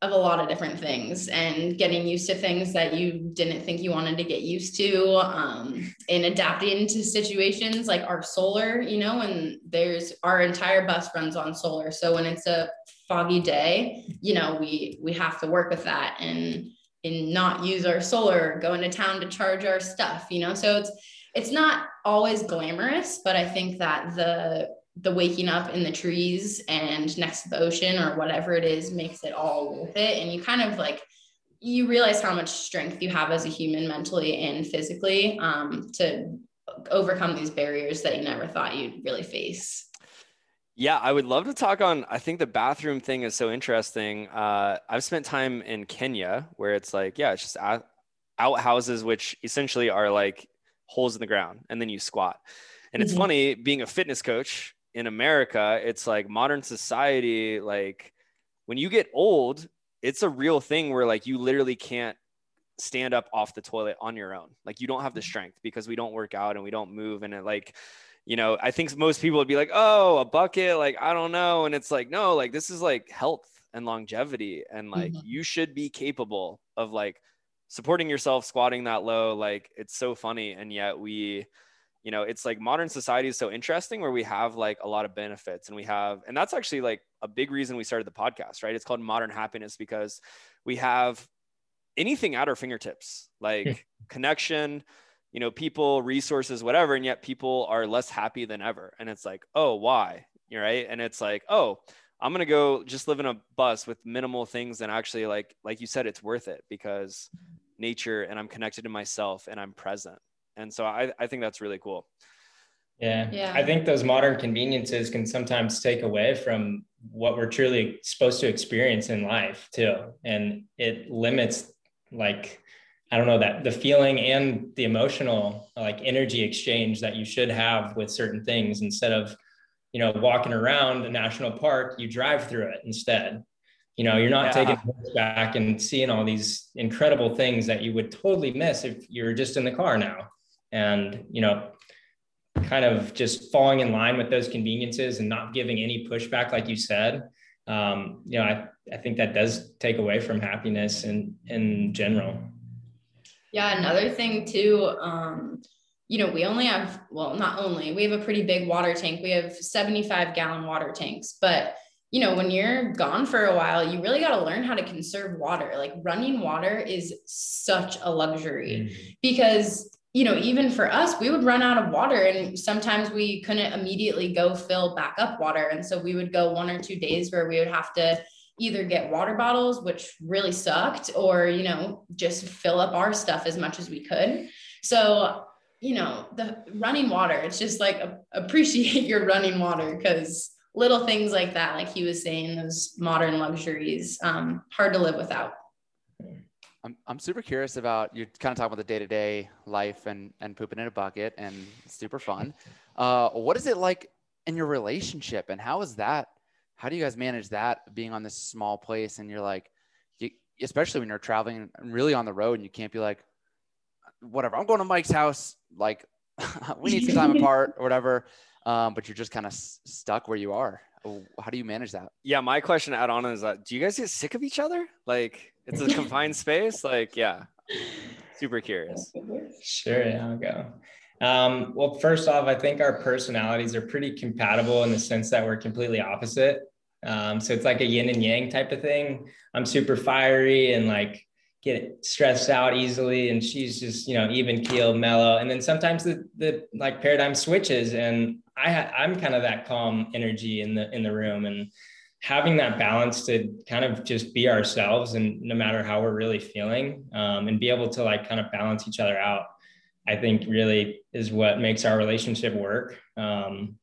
of a lot of different things and getting used to things that you didn't think you wanted to get used to um, and adapting to situations like our solar you know and there's our entire bus runs on solar. So when it's a foggy day you know we we have to work with that and and not use our solar go into town to charge our stuff you know? So it's it's not always glamorous but i think that the the waking up in the trees and next to the ocean or whatever it is makes it all worth it. And you kind of like, you realize how much strength you have as a human mentally and physically um, to overcome these barriers that you never thought you'd really face. Yeah, I would love to talk on. I think the bathroom thing is so interesting. Uh, I've spent time in Kenya where it's like, yeah, it's just out, outhouses, which essentially are like holes in the ground, and then you squat. And it's mm-hmm. funny being a fitness coach in America, it's like modern society, like when you get old, it's a real thing where like you literally can't stand up off the toilet on your own. Like you don't have the mm-hmm. strength because we don't work out and we don't move. And it like, you know, I think most people would be like, oh, a bucket, like, I don't know. And it's like, no, like this is like health and longevity. And like mm-hmm. you should be capable of like supporting yourself, squatting that low. Like it's so funny. And yet we, you know it's like modern society is so interesting where we have like a lot of benefits and we have and that's actually like a big reason we started the podcast right? It's called modern happiness because we have anything at our fingertips like connection you know people resources whatever and yet people are less happy than ever. And it's like oh why? You're right? And it's like oh i'm going to go just live in a bus with minimal things and actually like like you said it's worth it because nature and i'm connected to myself and i'm present and so I, I think that's really cool. Yeah. yeah. I think those modern conveniences can sometimes take away from what we're truly supposed to experience in life too. And it limits like, I don't know that the feeling and the emotional like energy exchange that you should have with certain things instead of, you know, walking around a national park, you drive through it instead. You know, you're not yeah. taking back and seeing all these incredible things that you would totally miss if you're just in the car now and you know kind of just falling in line with those conveniences and not giving any pushback like you said um, you know I, I think that does take away from happiness in in general yeah another thing too um, you know we only have well not only we have a pretty big water tank we have 75 gallon water tanks but you know, when you're gone for a while, you really got to learn how to conserve water. Like running water is such a luxury mm-hmm. because you know, even for us, we would run out of water and sometimes we couldn't immediately go fill back up water. And so we would go one or two days where we would have to either get water bottles, which really sucked, or, you know, just fill up our stuff as much as we could. So, you know, the running water, it's just like appreciate your running water because little things like that, like he was saying, those modern luxuries, um, hard to live without. I'm, I'm super curious about you kind of talking about the day to day life and, and pooping in a bucket and super fun. Uh, what is it like in your relationship and how is that? How do you guys manage that being on this small place and you're like, you, especially when you're traveling and really on the road and you can't be like, whatever, I'm going to Mike's house. Like we need some time apart or whatever. Um, but you're just kind of s- stuck where you are. How do you manage that? Yeah. My question to add on is that do you guys get sick of each other? Like, it's a confined space. Like, yeah, super curious. Sure, yeah, I'll go. Um, well, first off, I think our personalities are pretty compatible in the sense that we're completely opposite. Um, so it's like a yin and yang type of thing. I'm super fiery and like get stressed out easily, and she's just you know even keel, mellow. And then sometimes the the like paradigm switches, and I ha- I'm kind of that calm energy in the in the room, and having that balance to kind of just be ourselves and no matter how we're really feeling um, and be able to like kind of balance each other out i think really is what makes our relationship work um,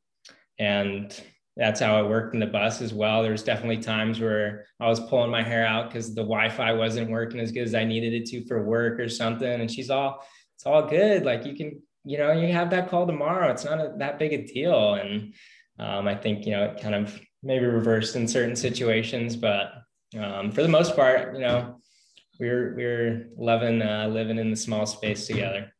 and that's how it worked in the bus as well. There's definitely times where i was pulling my hair out because the wi-fi wasn't working as good as i needed it to for work or something. And she's all it's all good. Like you can you know you have that call tomorrow. It's not a, that big a deal. And um, i think you know it kind of maybe reversed in certain situations, but um, for the most part, you know, we're we're loving uh, living in the small space together.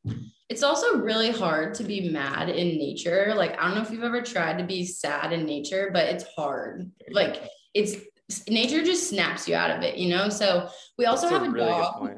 It's also really hard to be mad in nature. Like I don't know if you've ever tried to be sad in nature, but it's hard. Like it's nature just snaps you out of it, you know? So we also That's have a, really dog.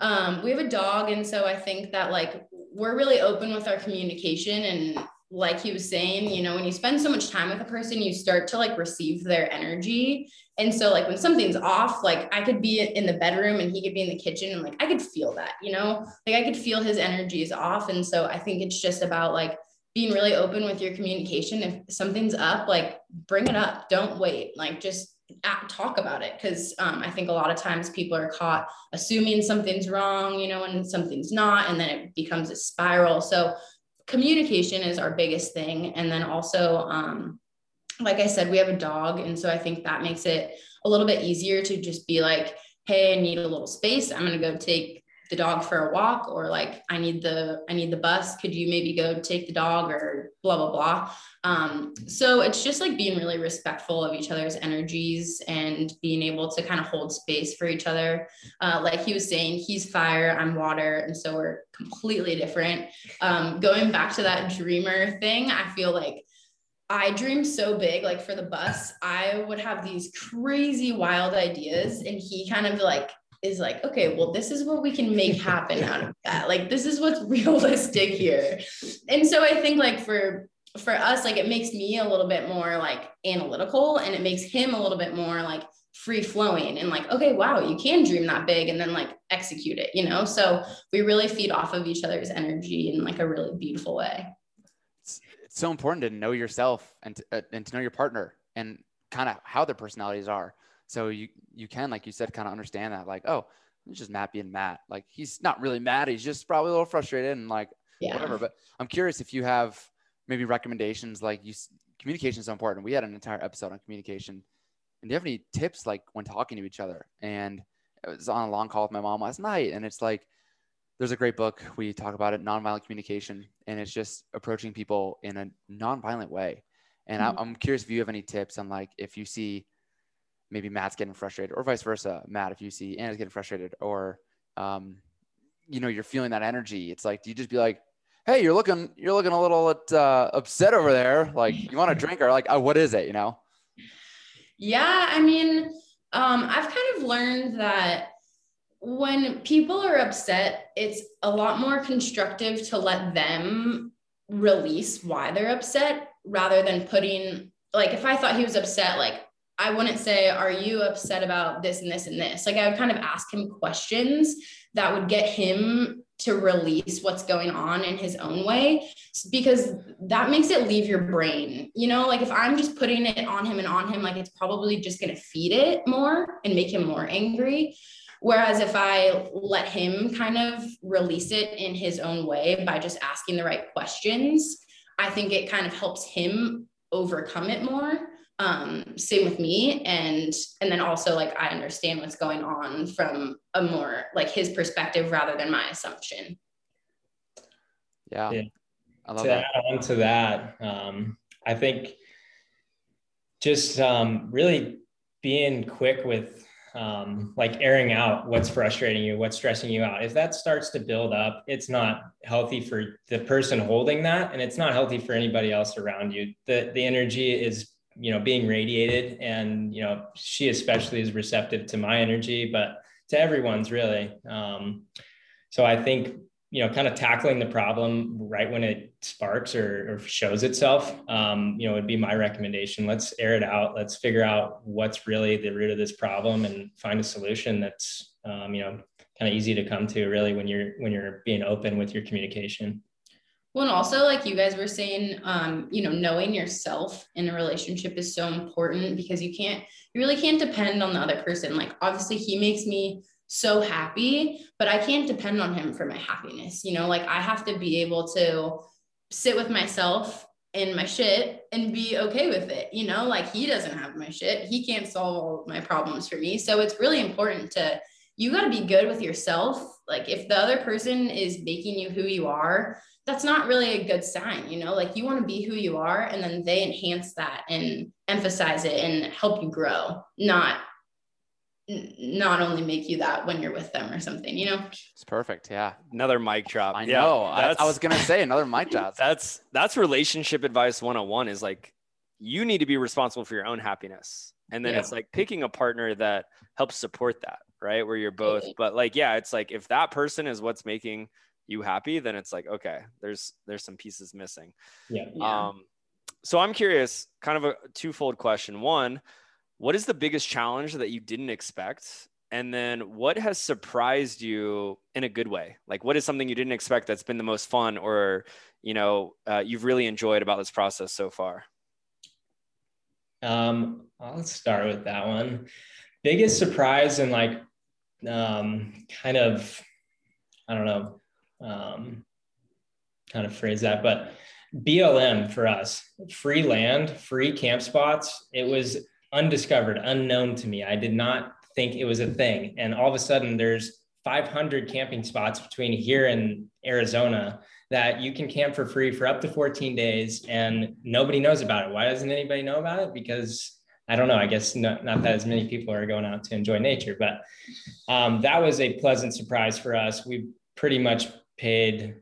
Um, we have a dog. And so I think that like we're really open with our communication and like he was saying, you know, when you spend so much time with a person, you start to like receive their energy. And so, like, when something's off, like I could be in the bedroom and he could be in the kitchen, and like I could feel that, you know, like I could feel his energy is off. And so, I think it's just about like being really open with your communication. If something's up, like bring it up, don't wait, like just talk about it. Cause um, I think a lot of times people are caught assuming something's wrong, you know, and something's not, and then it becomes a spiral. So, communication is our biggest thing. And then also, um, like I said, we have a dog. And so I think that makes it a little bit easier to just be like, hey, I need a little space. I'm going to go take the dog for a walk or like i need the i need the bus. Could you maybe go take the dog or blah blah blah. Um, so it's just like being really respectful of each other's energies and being able to kind of hold space for each other. Uh, like he was saying he's fire i'm water and so we're completely different. Um, going back to that dreamer thing i feel like I dream so big, like for the bus, I would have these crazy wild ideas, and he kind of like is like, okay, well, this is what we can make happen out of that. Like, this is what's realistic here. And so I think like for for us, like it makes me a little bit more like analytical and it makes him a little bit more like free flowing and like, okay, wow, you can dream that big and then like execute it, you know? So we really feed off of each other's energy in like a really beautiful way. It's, it's so important to know yourself and to, uh, and to know your partner and kind of how their personalities are. So you you can, like you said, kind of understand that, like, oh, it's just Matt being Matt. Like he's not really mad. He's just probably a little frustrated and like yeah. whatever. But I'm curious if you have maybe recommendations. Like you, communication is so important. We had an entire episode on communication. And do you have any tips like when talking to each other? And I was on a long call with my mom last night, and it's like there's a great book we talk about it, nonviolent communication, and it's just approaching people in a nonviolent way. And mm-hmm. I'm curious if you have any tips on like if you see maybe Matt's getting frustrated, or vice versa. Matt, if you see Anna's getting frustrated, or um, you know, you're feeling that energy. It's like, do you just be like, "Hey, you're looking, you're looking a little uh, upset over there. Like, you want a drink, or like, oh, what is it? You know?" Yeah, I mean, um, I've kind of learned that when people are upset, it's a lot more constructive to let them release why they're upset rather than putting like if I thought he was upset, like I wouldn't say, Are you upset about this and this and this? Like, I would kind of ask him questions that would get him to release what's going on in his own way because that makes it leave your brain. You know, like if I'm just putting it on him and on him, like it's probably just going to feed it more and make him more angry. Whereas if I let him kind of release it in his own way by just asking the right questions, I think it kind of helps him overcome it more um same with me and and then also like i understand what's going on from a more like his perspective rather than my assumption yeah, yeah. I love to that. add on to that um i think just um really being quick with um, like airing out what's frustrating you, what's stressing you out. If that starts to build up, it's not healthy for the person holding that, and it's not healthy for anybody else around you. The the energy is you know being radiated and you know she especially is receptive to my energy but to everyone's really. Um, so i think you know kind of tackling the problem right when it sparks or, or shows itself um, you know would be my recommendation. Let's air it out. Let's figure out what's really the root of this problem and find a solution that's um, you know kind of easy to come to really when you're when you're being open with your communication well, and also like you guys were saying, um, you know, knowing yourself in a relationship is so important because you can't, you really can't depend on the other person. Like obviously he makes me so happy, but I can't depend on him for my happiness. You know, like I have to be able to sit with myself and my shit and be okay with it. You know, like he doesn't have my shit. He can't solve all my problems for me. So it's really important to you got to be good with yourself. Like if the other person is making you who you are, that's not really a good sign, you know, like you want to be who you are and then they enhance that and emphasize it and help you grow, not not only make you that when you're with them or something, you know? It's perfect. Yeah. Another mic drop. I yeah, know. I, I, was going to say another mic drop. That's, that's relationship advice 101 is like, you need to be responsible for your own happiness. And then Yeah. it's like picking a partner that helps support that, right? Where you're both, but like, yeah, it's like if that person is what's making you happy, then it's like, okay, there's there's some pieces missing. Yeah. Yeah. Um, so I'm curious, kind of a twofold question. One, what is the biggest challenge that you didn't expect? And then what has surprised you in a good way? Like, what is something you didn't expect that's been the most fun or, you know, uh, you've really enjoyed about this process so far? Um, I'll start with that one. Biggest surprise and like um, kind of, I don't know, um, kind of phrase that, but BLM for us, free land, free camp spots. It was undiscovered, unknown to me. I did not think it was a thing. And all of a sudden, there's 500 camping spots between here and Arizona that you can camp for free for up to 14 days and nobody knows about it. Why doesn't anybody know about it? Because I don't know. I guess not, not that as many people are going out to enjoy nature, but um, that was a pleasant surprise for us. We pretty much paid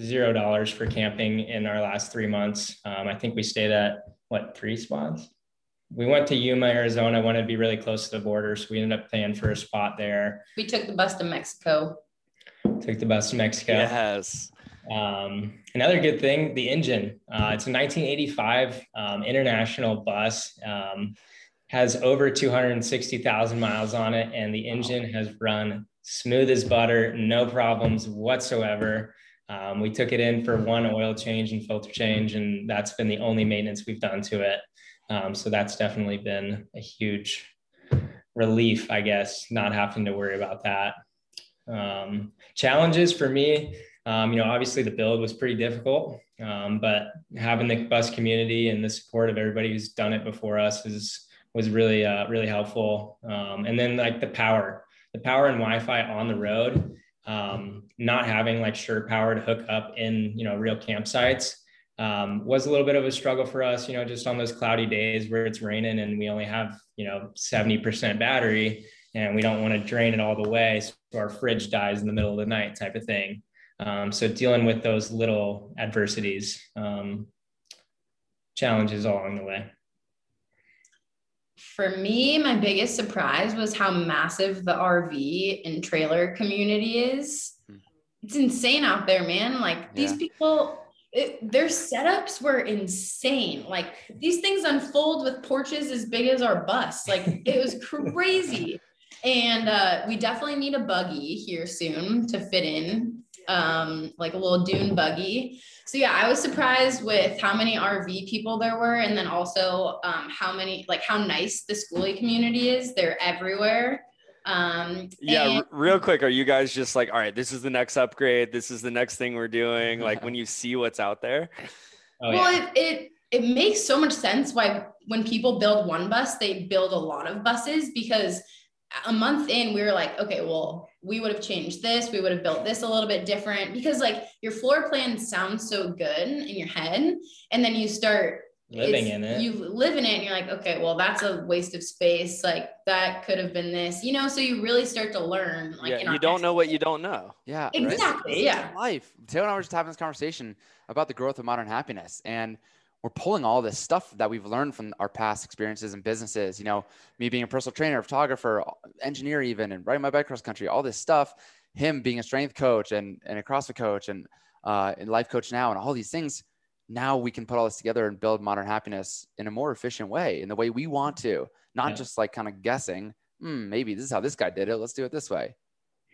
zero dollars for camping in our last three months. Um, I think we stayed at what three spots? We went to Yuma, Arizona. Wanted to be really close to the border, so we ended up paying for a spot there. We took the bus to Mexico. Took the bus to Mexico. Yes. Um, another good thing, the engine. Uh, it's a 1985 um, international bus. Um, has over 260,000 miles on it, and the engine has run smooth as butter, no problems whatsoever. Um, we took it in for one oil change and filter change, and that's been the only maintenance we've done to it. Um, so that's definitely been a huge relief, I guess, not having to worry about that. Um, challenges for me, um, you know, obviously the build was pretty difficult, um, but having the bus community and the support of everybody who's done it before us is was really uh, really helpful. Um, and then like the power, the power and Wi-Fi on the road, um, not having like shore power to hook up in you know real campsites um, was a little bit of a struggle for us. You know, just on those cloudy days where it's raining and we only have you know seventy percent battery and we don't want to drain it all the way so our fridge dies in the middle of the night type of thing um, so dealing with those little adversities um, challenges along the way For me, my biggest surprise was how massive the RV and trailer community is. Hmm. It's insane out there, man. Like these people, it, their setups were insane. Like these things unfold with porches as big as our bus. Like it was crazy. And uh, we definitely need a buggy here soon to fit in, um, like a little dune buggy. So yeah, I was surprised with how many RV people there were, and then also um, how many, like how nice the skoolie community is. They're everywhere. Um, Yeah, and- r- real quick, are you guys just like, all right, this is the next upgrade, this is the next thing we're doing? Like when you see what's out there? oh well, yeah it, it it makes so much sense why when people build one bus, they build a lot of buses because a month in we were like, okay, well, we would have changed this, we would have built this a little bit different because like your floor plan sounds so good in your head, and then you start living in it You live in it and you're like, okay, well, that's a waste of space. Like that could have been this, you know, so you really start to learn like yeah, our you don't know what you don't know. Yeah. Exactly, This is yeah. Life. Taylor and I were just having this conversation about the growth of modern happiness, and we're pulling all this stuff that we've learned from our past experiences and businesses. You know, me being a personal trainer, photographer, engineer, even, and riding my bike cross country, all this stuff. Him being a strength coach and and a CrossFit coach and uh, and life coach now, and all these things. Now we can put all this together and build modern happiness in a more efficient way, in the way we want to, not Yeah. just like kind of guessing. Hmm, maybe this is how this guy did it. Let's do it this way.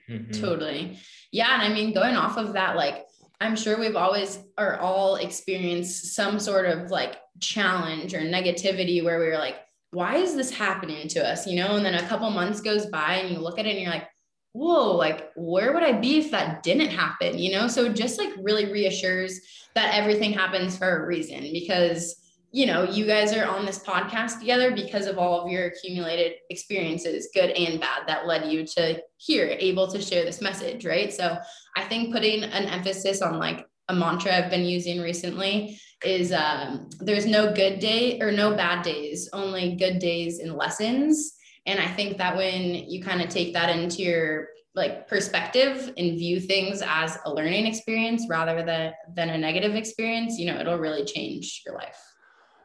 Mhm. Totally. Yeah. And I mean, going off of that, like, I'm sure we've always or all experienced some sort of like challenge or negativity where we were like, why is this happening to us? You know, and then a couple months goes by and you look at it and you're like, whoa, like, where would I be if that didn't happen? You know, so just like really reassures that everything happens for a reason because you know, you guys are on this podcast together because of all of your accumulated experiences, good and bad, that led you to here, able to share this message, right? So I think putting an emphasis on like a mantra I've been using recently is um, there's no good day or no bad days, only good days and lessons. And I think that when you kind of take that into your like perspective and view things as a learning experience rather than than a negative experience, you know, it'll really change your life.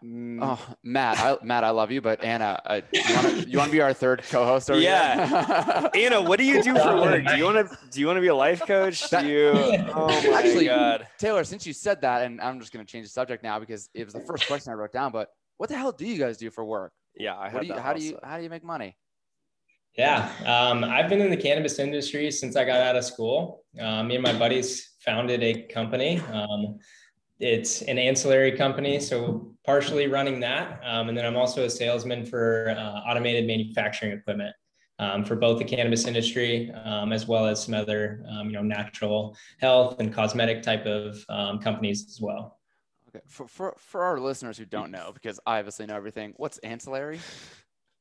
Mm. Oh, Matt, I, Matt, I love you, but Anna, uh, you want to be our third co-host? Over yeah, Anna, what do you do for work? Do you want to do you want to be a life coach? Do you? Oh my Actually, god, Taylor, since you said that, and I'm just going to change the subject now because it was the first question I wrote down. But what the hell do you guys do for work? Yeah, I do you, how also. do you how do you make money? Yeah, um, I've been in the cannabis industry since I got out of school. Uh, me and my buddies founded a company. Um, it's an ancillary company, so partially running that. Um, and then I'm also a salesman for uh, automated manufacturing equipment um, for both the cannabis industry um, as well as some other, um, you know, natural health and cosmetic type of um, companies as well. Okay, for, for, for our listeners who don't know, because I obviously know everything, what's ancillary?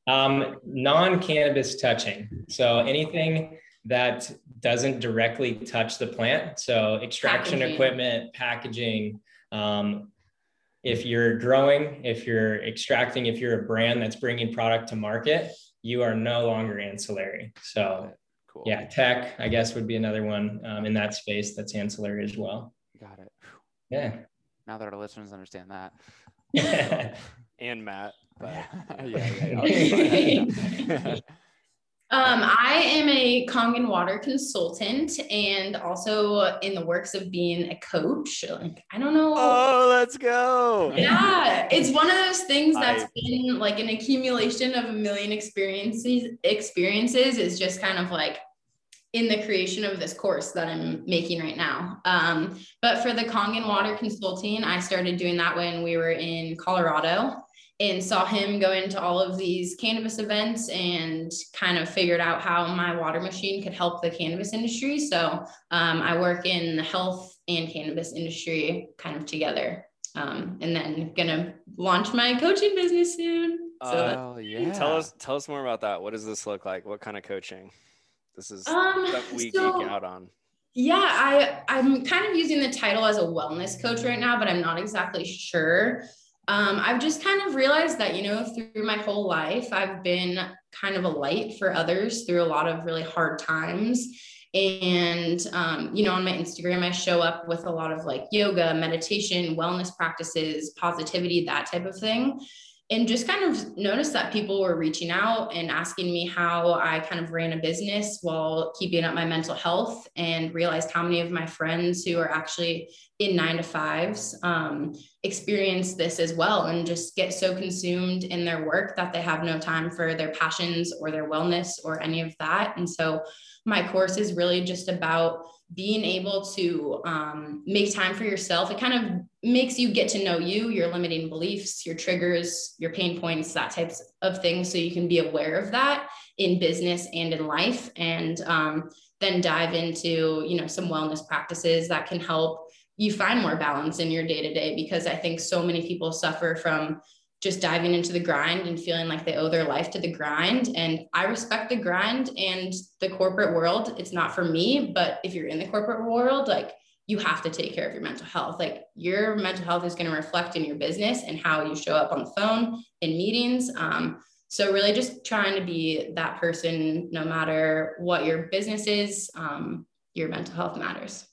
Um, non-cannabis touching. So anything that doesn't directly touch the plant. So extraction packaging. equipment, packaging, um, if you're growing, if you're extracting, if you're a brand that's bringing product to market, you are no longer ancillary. So, cool. yeah, tech, I guess, would be another one um, in that space that's ancillary as well. Got it. Yeah. Now that our listeners understand that. and Matt. But yeah, yeah, yeah. Um, I am a Kangen water consultant and also in the works of being a coach. Like, I don't know. Oh, let's go. Yeah. It's one of those things that's I... been like an accumulation of a million experiences. Experiences is just kind of like in the creation of this course that I'm making right now. Um, but for the Kangen water consulting, I started doing that when we were in Colorado and saw him go into all of these cannabis events and kind of figured out how my water machine could help the cannabis industry. So um, I work in the health and cannabis industry kind of together. Um, and then gonna launch my coaching business soon. So oh yeah. Tell us tell us more about that. What does this look like? What kind of coaching? This is um, stuff we so, geek out on. Yeah, I I'm kind of using the title as a wellness coach right now, but I'm not exactly sure um, I've just kind of realized that, you know, through my whole life, I've been kind of a light for others through a lot of really hard times. And, um, you know, on my Instagram, I show up with a lot of like yoga, meditation, wellness practices, positivity, that type of thing and just kind of noticed that people were reaching out and asking me how I kind of ran a business while keeping up my mental health and realized how many of my friends who are actually in nine to fives um, experience this as well and just get so consumed in their work that they have no time for their passions or their wellness or any of that. And so my course is really just about being able to um, make time for yourself. It kind of makes you get to know you, your limiting beliefs, your triggers, your pain points, that types of things. So you can be aware of that in business and in life. And um, then dive into, you know, some wellness practices that can help you find more balance in your day to day. Because I think so many people suffer from just diving into the grind and feeling like they owe their life to the grind. And I respect the grind and the corporate world. It's not for me, but if you're in the corporate world, like you have to take care of your mental health. Like your mental health is going to reflect in your business and how you show up on the phone in meetings. Um, so really just trying to be that person, no matter what your business is, um, your mental health matters.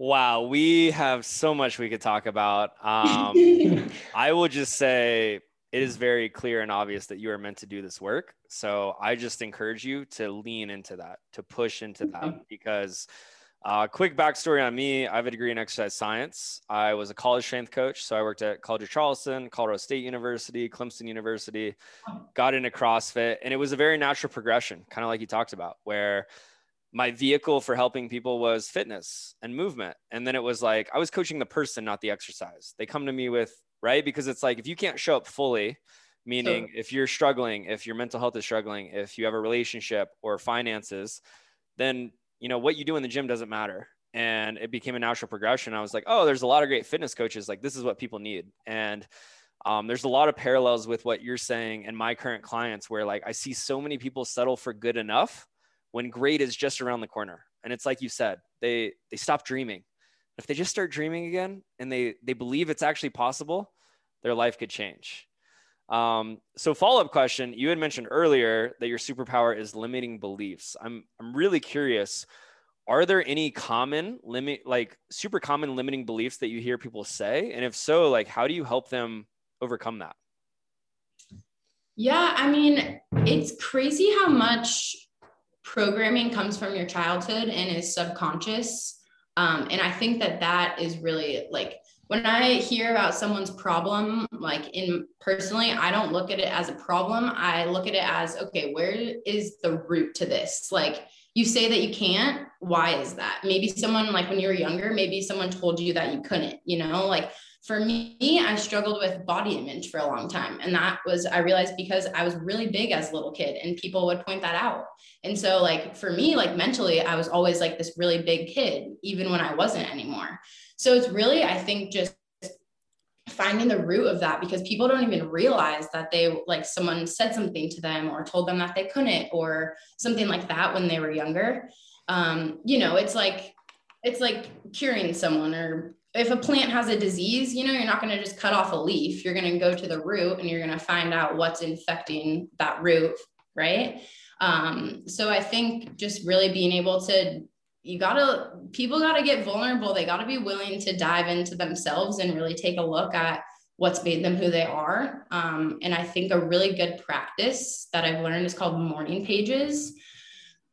Wow, we have so much we could talk about. Um, I will just say it is very clear and obvious that you are meant to do this work. So I just encourage you to lean into that, to push into that, because. Uh, quick backstory on me I have a degree in exercise science. I was a college strength coach. So I worked at College of Charleston, Colorado State University, Clemson University, got into CrossFit. And it was a very natural progression, kind of like you talked about, where my vehicle for helping people was fitness and movement. And then it was like I was coaching the person, not the exercise. They come to me with, right? Because it's like if you can't show up fully, meaning sure. if you're struggling, if your mental health is struggling, if you have a relationship or finances, then you know what you do in the gym doesn't matter. And it became a natural progression. I was like, oh, there's a lot of great fitness coaches. Like this is what people need. And um, there's a lot of parallels with what you're saying and my current clients where like I see so many people settle for good enough when great is just around the corner. And it's like you said, they they stop dreaming. If they just start dreaming again and they they believe it's actually possible, their life could change. Um, so follow up question: You had mentioned earlier that your superpower is limiting beliefs. I'm I'm really curious. are there any common limit like super common limiting beliefs that you hear people say and if so like how do you help them overcome that yeah i mean it's crazy how much programming comes from your childhood and is subconscious. Um, and i think that that is really like when i hear about someone's problem like in personally i don't look at it as a problem. I look at it as okay where is the root to this? Like you say that you can't. Why is that? Maybe someone like when you were younger maybe someone told you that you couldn't you know? Like for me i struggled with body image for a long time. And that was i realized because i was really big as a little kid and people would point that out. And so like for me like mentally i was always like this really big kid even when i wasn't anymore. So it's really i think just finding the root of that because people don't even realize that they like someone said something to them or told them that they couldn't or something like that when they were younger. Um, you know it's like it's like curing someone or if a plant has a disease you know you're not going to just cut off a leaf you're going to go to the root and you're going to find out what's infecting that root right? Um, so i think just really being able to you gotta people gotta get vulnerable. They gotta be willing to dive into themselves and really take a look at what's made them who they are. Um, and i think a really good practice that i've learned is called morning pages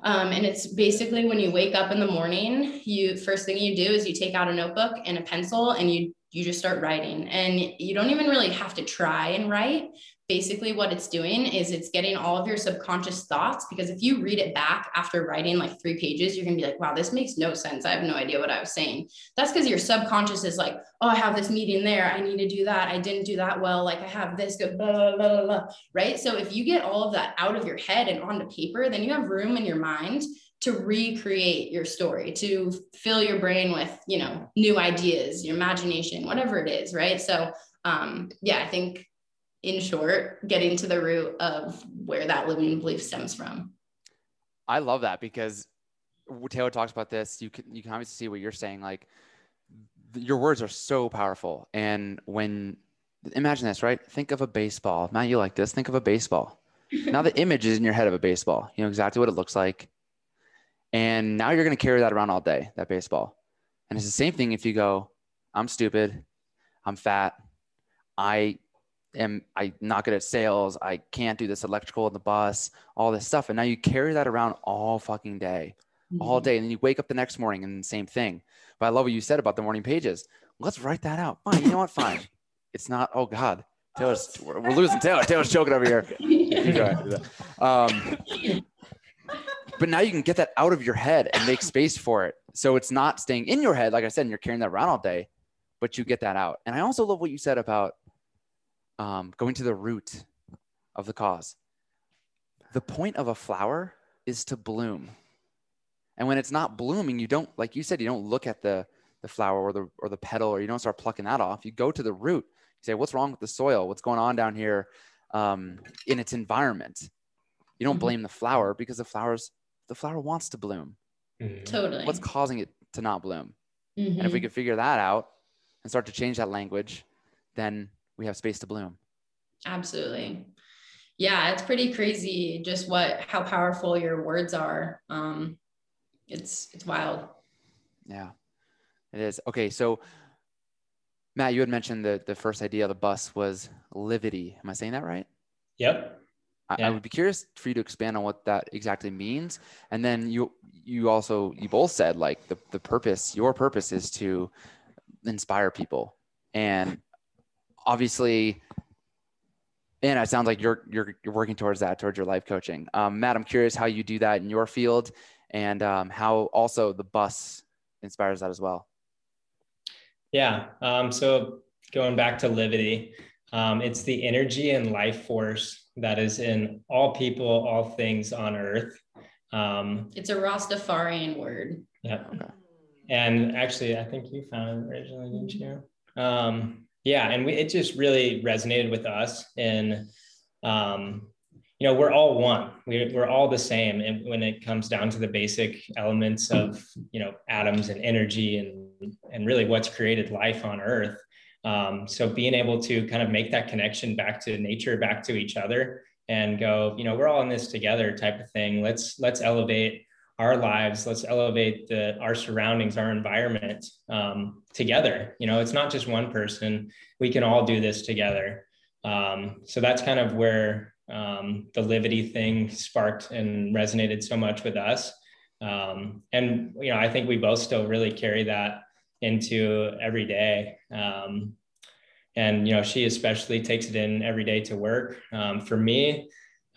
um, and it's basically when you wake up in the morning you first thing you do is you take out a notebook and a pencil and you you just start writing. And you don't even really have to try and write. Basically what it's doing is it's getting all of your subconscious thoughts because if you read it back after writing like three pages you're going to be like wow this makes no sense. I have no idea what i was saying. That's because your subconscious is like oh i have this meeting there. I need to do that. I didn't do that well. Like i have this good blah, blah, blah, blah, right? So if you get all of that out of your head and onto paper then you have room in your mind to recreate your story to fill your brain with you know new ideas your imagination whatever it is right so um yeah i think in short, getting to the root of where that limiting belief stems from. I love that because Taylor talks about this. You can you can obviously see what you're saying. Like your words are so powerful, and when imagine this, right? Think of a baseball. Matt, you like this? Think of a baseball. now the image is in your head of a baseball. You know exactly what it looks like, and now you're going to carry that around all day. That baseball, and it's the same thing if you go, "I'm stupid, I'm fat, I am I not good at sales. I can't do this electrical in the bus, all this stuff. And now you carry that around all fucking day, mm-hmm. all day. And then you wake up the next morning and the same thing. But I love what you said about the morning pages. Let's write that out. Fine. You know what? Fine. It's not, oh God. Taylor's, we're, we're losing Taylor. Taylor's choking over here. Um, but now you can get that out of your head and make space for it. So it's not staying in your head. Like I said, and you're carrying that around all day, but you get that out. And I also love what you said about um, going to the root of the cause. The point of a flower is to bloom. And when it's not blooming, you don't, like you said, you don't look at the, the flower or the, or the petal, or you don't start plucking that off. You go to the root. You say, what's wrong with the soil? What's going on down here um, in its environment? You don't mm-hmm. blame the flower because the flowers, the flower wants to bloom. Mm-hmm. Totally. What's causing it to not bloom? Mm-hmm. And if we mm-hmm. could figure that out and start to change that language, then we have space to bloom. Absolutely. Yeah, it's pretty crazy just what how powerful your words are. Um it's it's wild. Yeah. It is. Okay, so Matt, you had mentioned that the first idea of the bus was livity. Am I saying that right? Yep. I, yeah. I, would be curious for you to expand on what that exactly means. And then you you also you both said like the, the purpose, your purpose is to inspire people. And obviously and it sounds like you're you're you're working towards that towards your life coaching um, matt i'm curious how you do that in your field and um, how also the bus inspires that as well yeah um, so going back to livity um, it's the energy and life force that is in all people all things on earth. Um, it's a rastafarian word. Yeah okay. and actually i think you found it originally didn't you? Um, yeah and we, it just really resonated with us and um, you know we're all one. We, we're all the same. And when it comes down to the basic elements of you know atoms and energy and and really what's created life on earth um, so being able to kind of make that connection back to nature back to each other and go you know we're all in this together type of thing. Let's let's elevate our lives. Let's elevate the our surroundings our environment um, together. You know it's not just one person. We can all do this together. Um, so that's kind of where um, the livity thing sparked and resonated so much with us. Um, and you know i think we both still really carry that into every day um, and you know she especially takes it in every day to work um, for me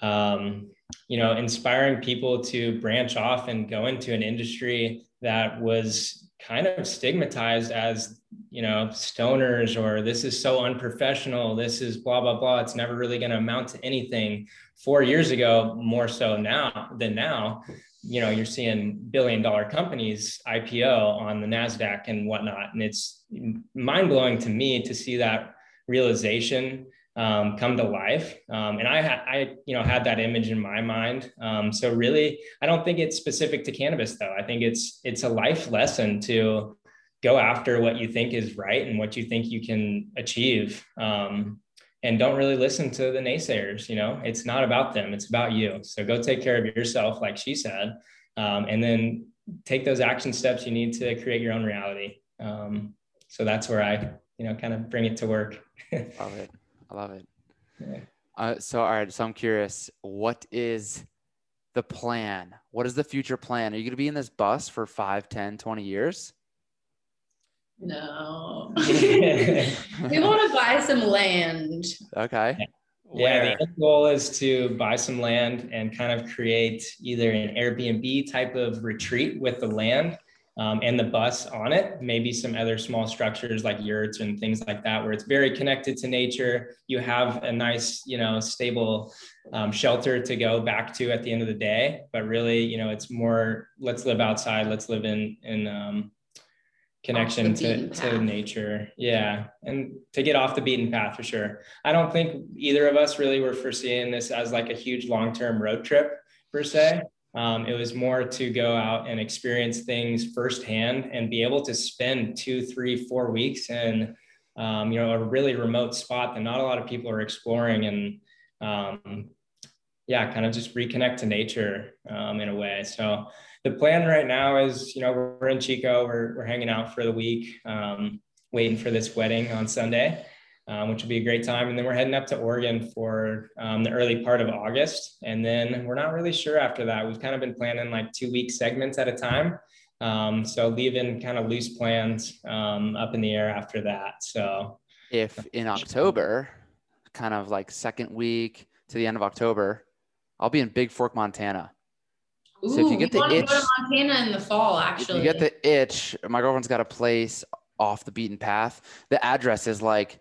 um, you know, inspiring people to branch off and go into an industry that was kind of stigmatized as, you know, stoners or this is so unprofessional, this is blah, blah, blah. It's never really going to amount to anything. Four years ago, more so now than now, you know, you're seeing billion dollar companies IPO on the NASDAQ and whatnot. And it's mind blowing to me to see that realization um, come to life. Um, and I, ha- I, you know, had that image in my mind. Um, so really, I don't think it's specific to cannabis though. I think it's, it's a life lesson to go after what you think is right and what you think you can achieve. Um, and don't really listen to the naysayers. You know, it's not about them. It's about you. So go take care of yourself, like she said, um, and then take those action steps you need to create your own reality. Um, so that's where I, you know, kind of bring it to work. Love it. I love it. Yeah. Uh, so, all right. So I'm curious, what is the plan? What is the future plan? Are you going to be in this bus for 5, 10, 20 years? No. we want to buy some land. Okay. Yeah, the goal is to buy some land and kind of create either an Airbnb type of retreat with the land um, and the bus on it, maybe some other small structures like yurts and things like that, where it's very connected to nature. You have a nice, you know, stable um, shelter to go back to at the end of the day. But really, you know, it's more let's live outside, let's live in in um, connection to, to nature. Yeah. And to get off the beaten path for sure. I don't think either of us really were foreseeing this as like a huge long term road trip per se. Um, it was more to go out and experience things firsthand and be able to spend two, three, four weeks in, um, you know, a really remote spot that not a lot of people are exploring and, um, yeah, kind of just reconnect to nature um, in a way. So the plan right now is, you know, we're in Chico, we're, we're hanging out for the week, um, waiting for this wedding on Sunday um, which will be a great time. And then we're heading up to Oregon for um, the early part of August. And then we're not really sure after that. We've kind of been planning like two week segments at a time. Um, so leaving kind of loose plans um, up in the air after that. So if in October, kind of like second week to the end of October, I'll be in Bigfork, Montana. Ooh, so if you get the itch, Montana in the fall, actually, if you get the itch. My girlfriend's got a place off the beaten path. The address is like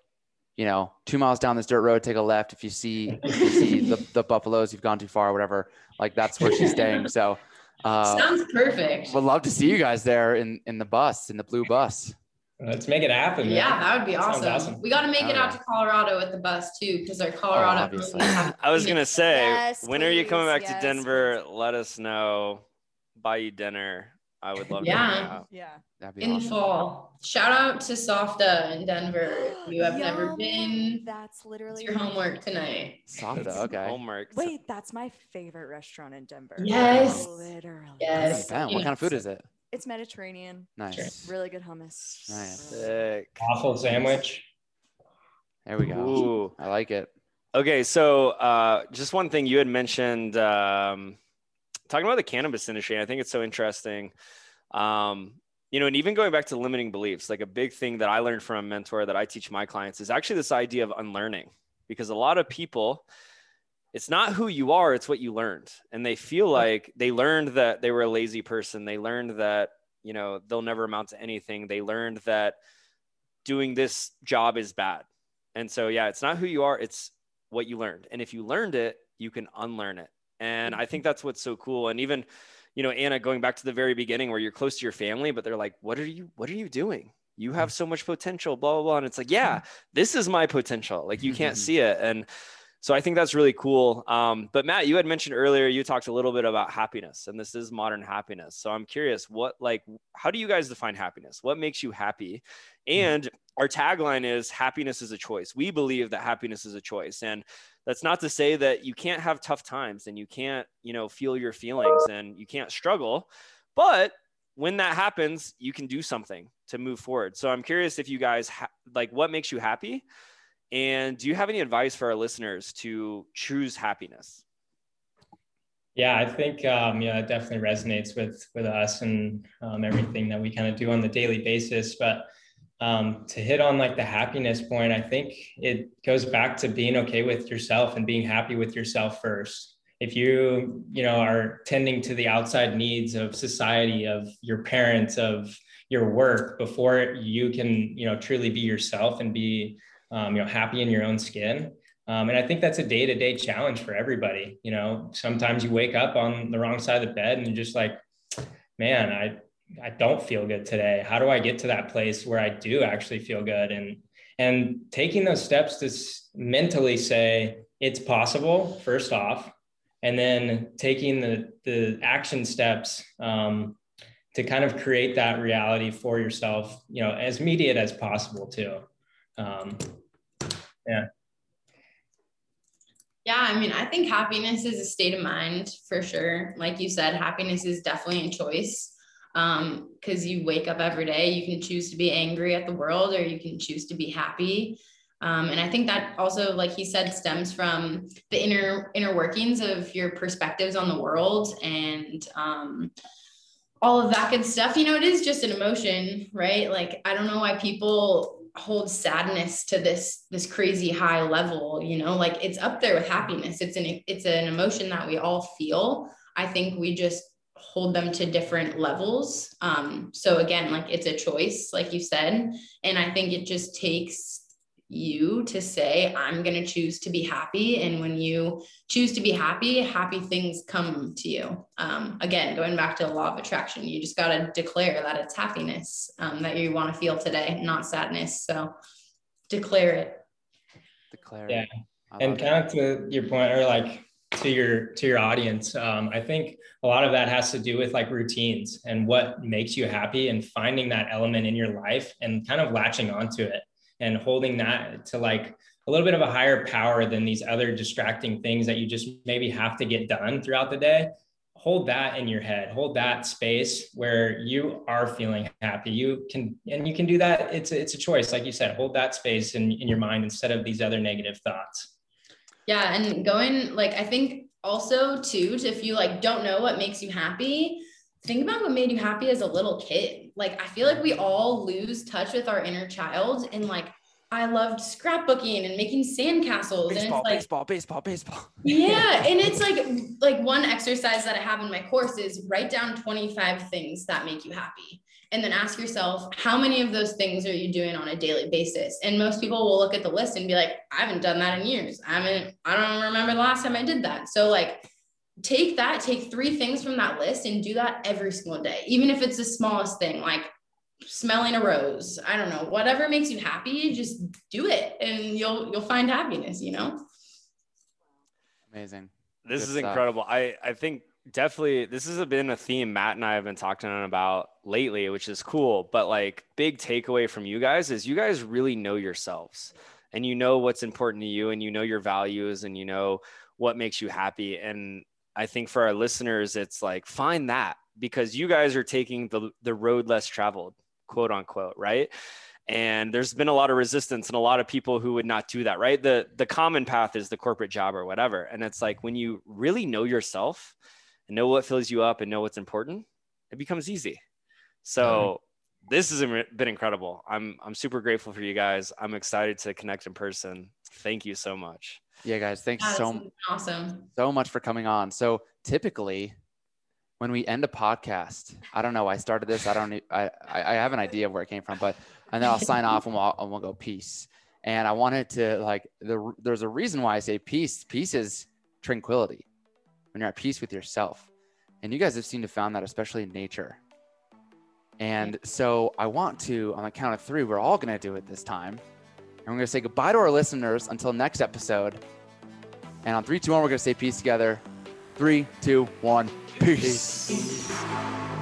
you know, two miles down this dirt road, take a left. If you see, if you see the, the buffaloes, you've gone too far or whatever. Like that's where she's staying. So, uh, sounds perfect. Would love to see you guys there in, in the bus, in the blue bus. Uh, Let's make it happen. Man. Yeah, that would be awesome. awesome. We got to make oh, it out yeah. to Colorado with the bus too, because our Colorado. Oh, I was gonna say, yes, when please, are you coming back yes, to Denver? Please. Let us know. Buy you dinner. I would love yeah. Yeah. in awesome. the fall. Shout out to Safta in Denver. If you have Yum. never been, that's literally your homework tonight. Safta, okay. Homework. Wait, that's my favorite restaurant in Denver. Yes. Literally. Yes. What kind of food is it? It's Mediterranean. Nice. Really good hummus. Nice. Sick. Waffle sandwich. There we go. Ooh. I like it. Okay, so uh, just one thing you had mentioned um, talking about the cannabis industry, I think it's so interesting. Um, you know, and even going back to limiting beliefs, like a big thing that I learned from a mentor that I teach my clients is actually this idea of unlearning, because a lot of people, it's not who you are, it's what you learned. And they feel like they learned that they were a lazy person. They learned that, you know, they'll never amount to anything. They learned that doing this job is bad. And so, yeah, it's not who you are, it's what you learned. And if you learned it, you can unlearn it. And I think mm-hmm. that's what's so cool. And even, you know, Anna, going back to the very beginning where you're close to your family, but they're like, what are you, what are you doing? You have mm-hmm. so much potential, blah, blah, blah. And it's like, yeah, mm-hmm. this is my potential. Like you can't see it. And so I think that's really cool. Um, but Matt, you had mentioned earlier, you talked a little bit about happiness and this is modern happiness. So I'm curious, what, like, how do you guys define happiness? What makes you happy? And our tagline is happiness is a choice. We believe that happiness is a choice. And that's not to say that you can't have tough times and you can't, you know, feel your feelings and you can't struggle. But when that happens, you can do something to move forward. So I'm curious if you guys ha- like what makes you happy? And do you have any advice for our listeners to choose happiness? Yeah, I think um, yeah, it definitely resonates with with us and um, everything that we kind of do on the daily basis. But um, to hit on like the happiness point, I think it goes back to being okay with yourself and being happy with yourself first. If you, you know, are tending to the outside needs of society, of your parents, of your work before you can, you know, truly be yourself and be, um, you know, happy in your own skin. Um, and I think that's a day to day challenge for everybody. You know, sometimes you wake up on the wrong side of the bed and you're just like, man, I, I don't feel good today. How do I get to that place where I do actually feel good? And and taking those steps to mentally say it's possible first off, and then taking the the action steps um, to kind of create that reality for yourself, you know, as immediate as possible too. Um, yeah. Yeah, I mean, I think happiness is a state of mind for sure. Like you said, happiness is definitely a choice um because you wake up every day you can choose to be angry at the world or you can choose to be happy um, and i think that also like he said stems from the inner inner workings of your perspectives on the world and um, all of that good stuff you know it is just an emotion right like i don't know why people hold sadness to this this crazy high level you know like it's up there with happiness it's an it's an emotion that we all feel i think we just hold them to different levels. Um, so again, like it's a choice, like you said. And I think it just takes you to say, I'm going to choose to be happy. And when you choose to be happy, happy things come to you. Um, again, going back to the law of attraction, you just got to declare that it's happiness um, that you want to feel today, not sadness. So declare it. Declare. It. Yeah. And kind of to your point, or like to your to your audience um, i think a lot of that has to do with like routines and what makes you happy and finding that element in your life and kind of latching onto it and holding that to like a little bit of a higher power than these other distracting things that you just maybe have to get done throughout the day hold that in your head hold that space where you are feeling happy you can and you can do that it's it's a choice like you said hold that space in, in your mind instead of these other negative thoughts yeah. And going like, I think also too, if you like don't know what makes you happy, think about what made you happy as a little kid. Like, I feel like we all lose touch with our inner child and like, I loved scrapbooking and making sandcastles. Baseball, and it's like, baseball, baseball, baseball. yeah. And it's like, like one exercise that I have in my course is write down 25 things that make you happy and then ask yourself how many of those things are you doing on a daily basis and most people will look at the list and be like i haven't done that in years i haven't i don't remember the last time i did that so like take that take three things from that list and do that every single day even if it's the smallest thing like smelling a rose i don't know whatever makes you happy just do it and you'll you'll find happiness you know amazing this Good is stuff. incredible i i think definitely this has been a theme Matt and I have been talking about lately, which is cool. But like big takeaway from you guys is you guys really know yourselves and you know what's important to you and you know your values and you know what makes you happy. And I think for our listeners, it's like find that because you guys are taking the the road less traveled, quote unquote, right? and there's been a lot of resistance and a lot of people who would not do that right the the common path is the corporate job or whatever and it's like when you really know yourself and know what fills you up and know what's important, it becomes easy. So mm-hmm. this has been incredible. I'm I'm super grateful for you guys. I'm excited to connect in person. Thank you so much. Yeah, guys, thanks yeah, so awesome. So much for coming on. So typically when we end a podcast, I don't know. I started this. I don't. I I have an idea of where it came from, but and then I'll sign off and we'll and we'll go peace. And I wanted to like the there's a reason why I say peace. Peace is tranquility when you're at peace with yourself. And you guys have seemed to found that, especially in nature. And so I want to, on the count of three, we're all going to do it this time. And we're going to say goodbye to our listeners until next episode. And on three, two, one, we're going to say peace together. Three, two, one, peace. peace.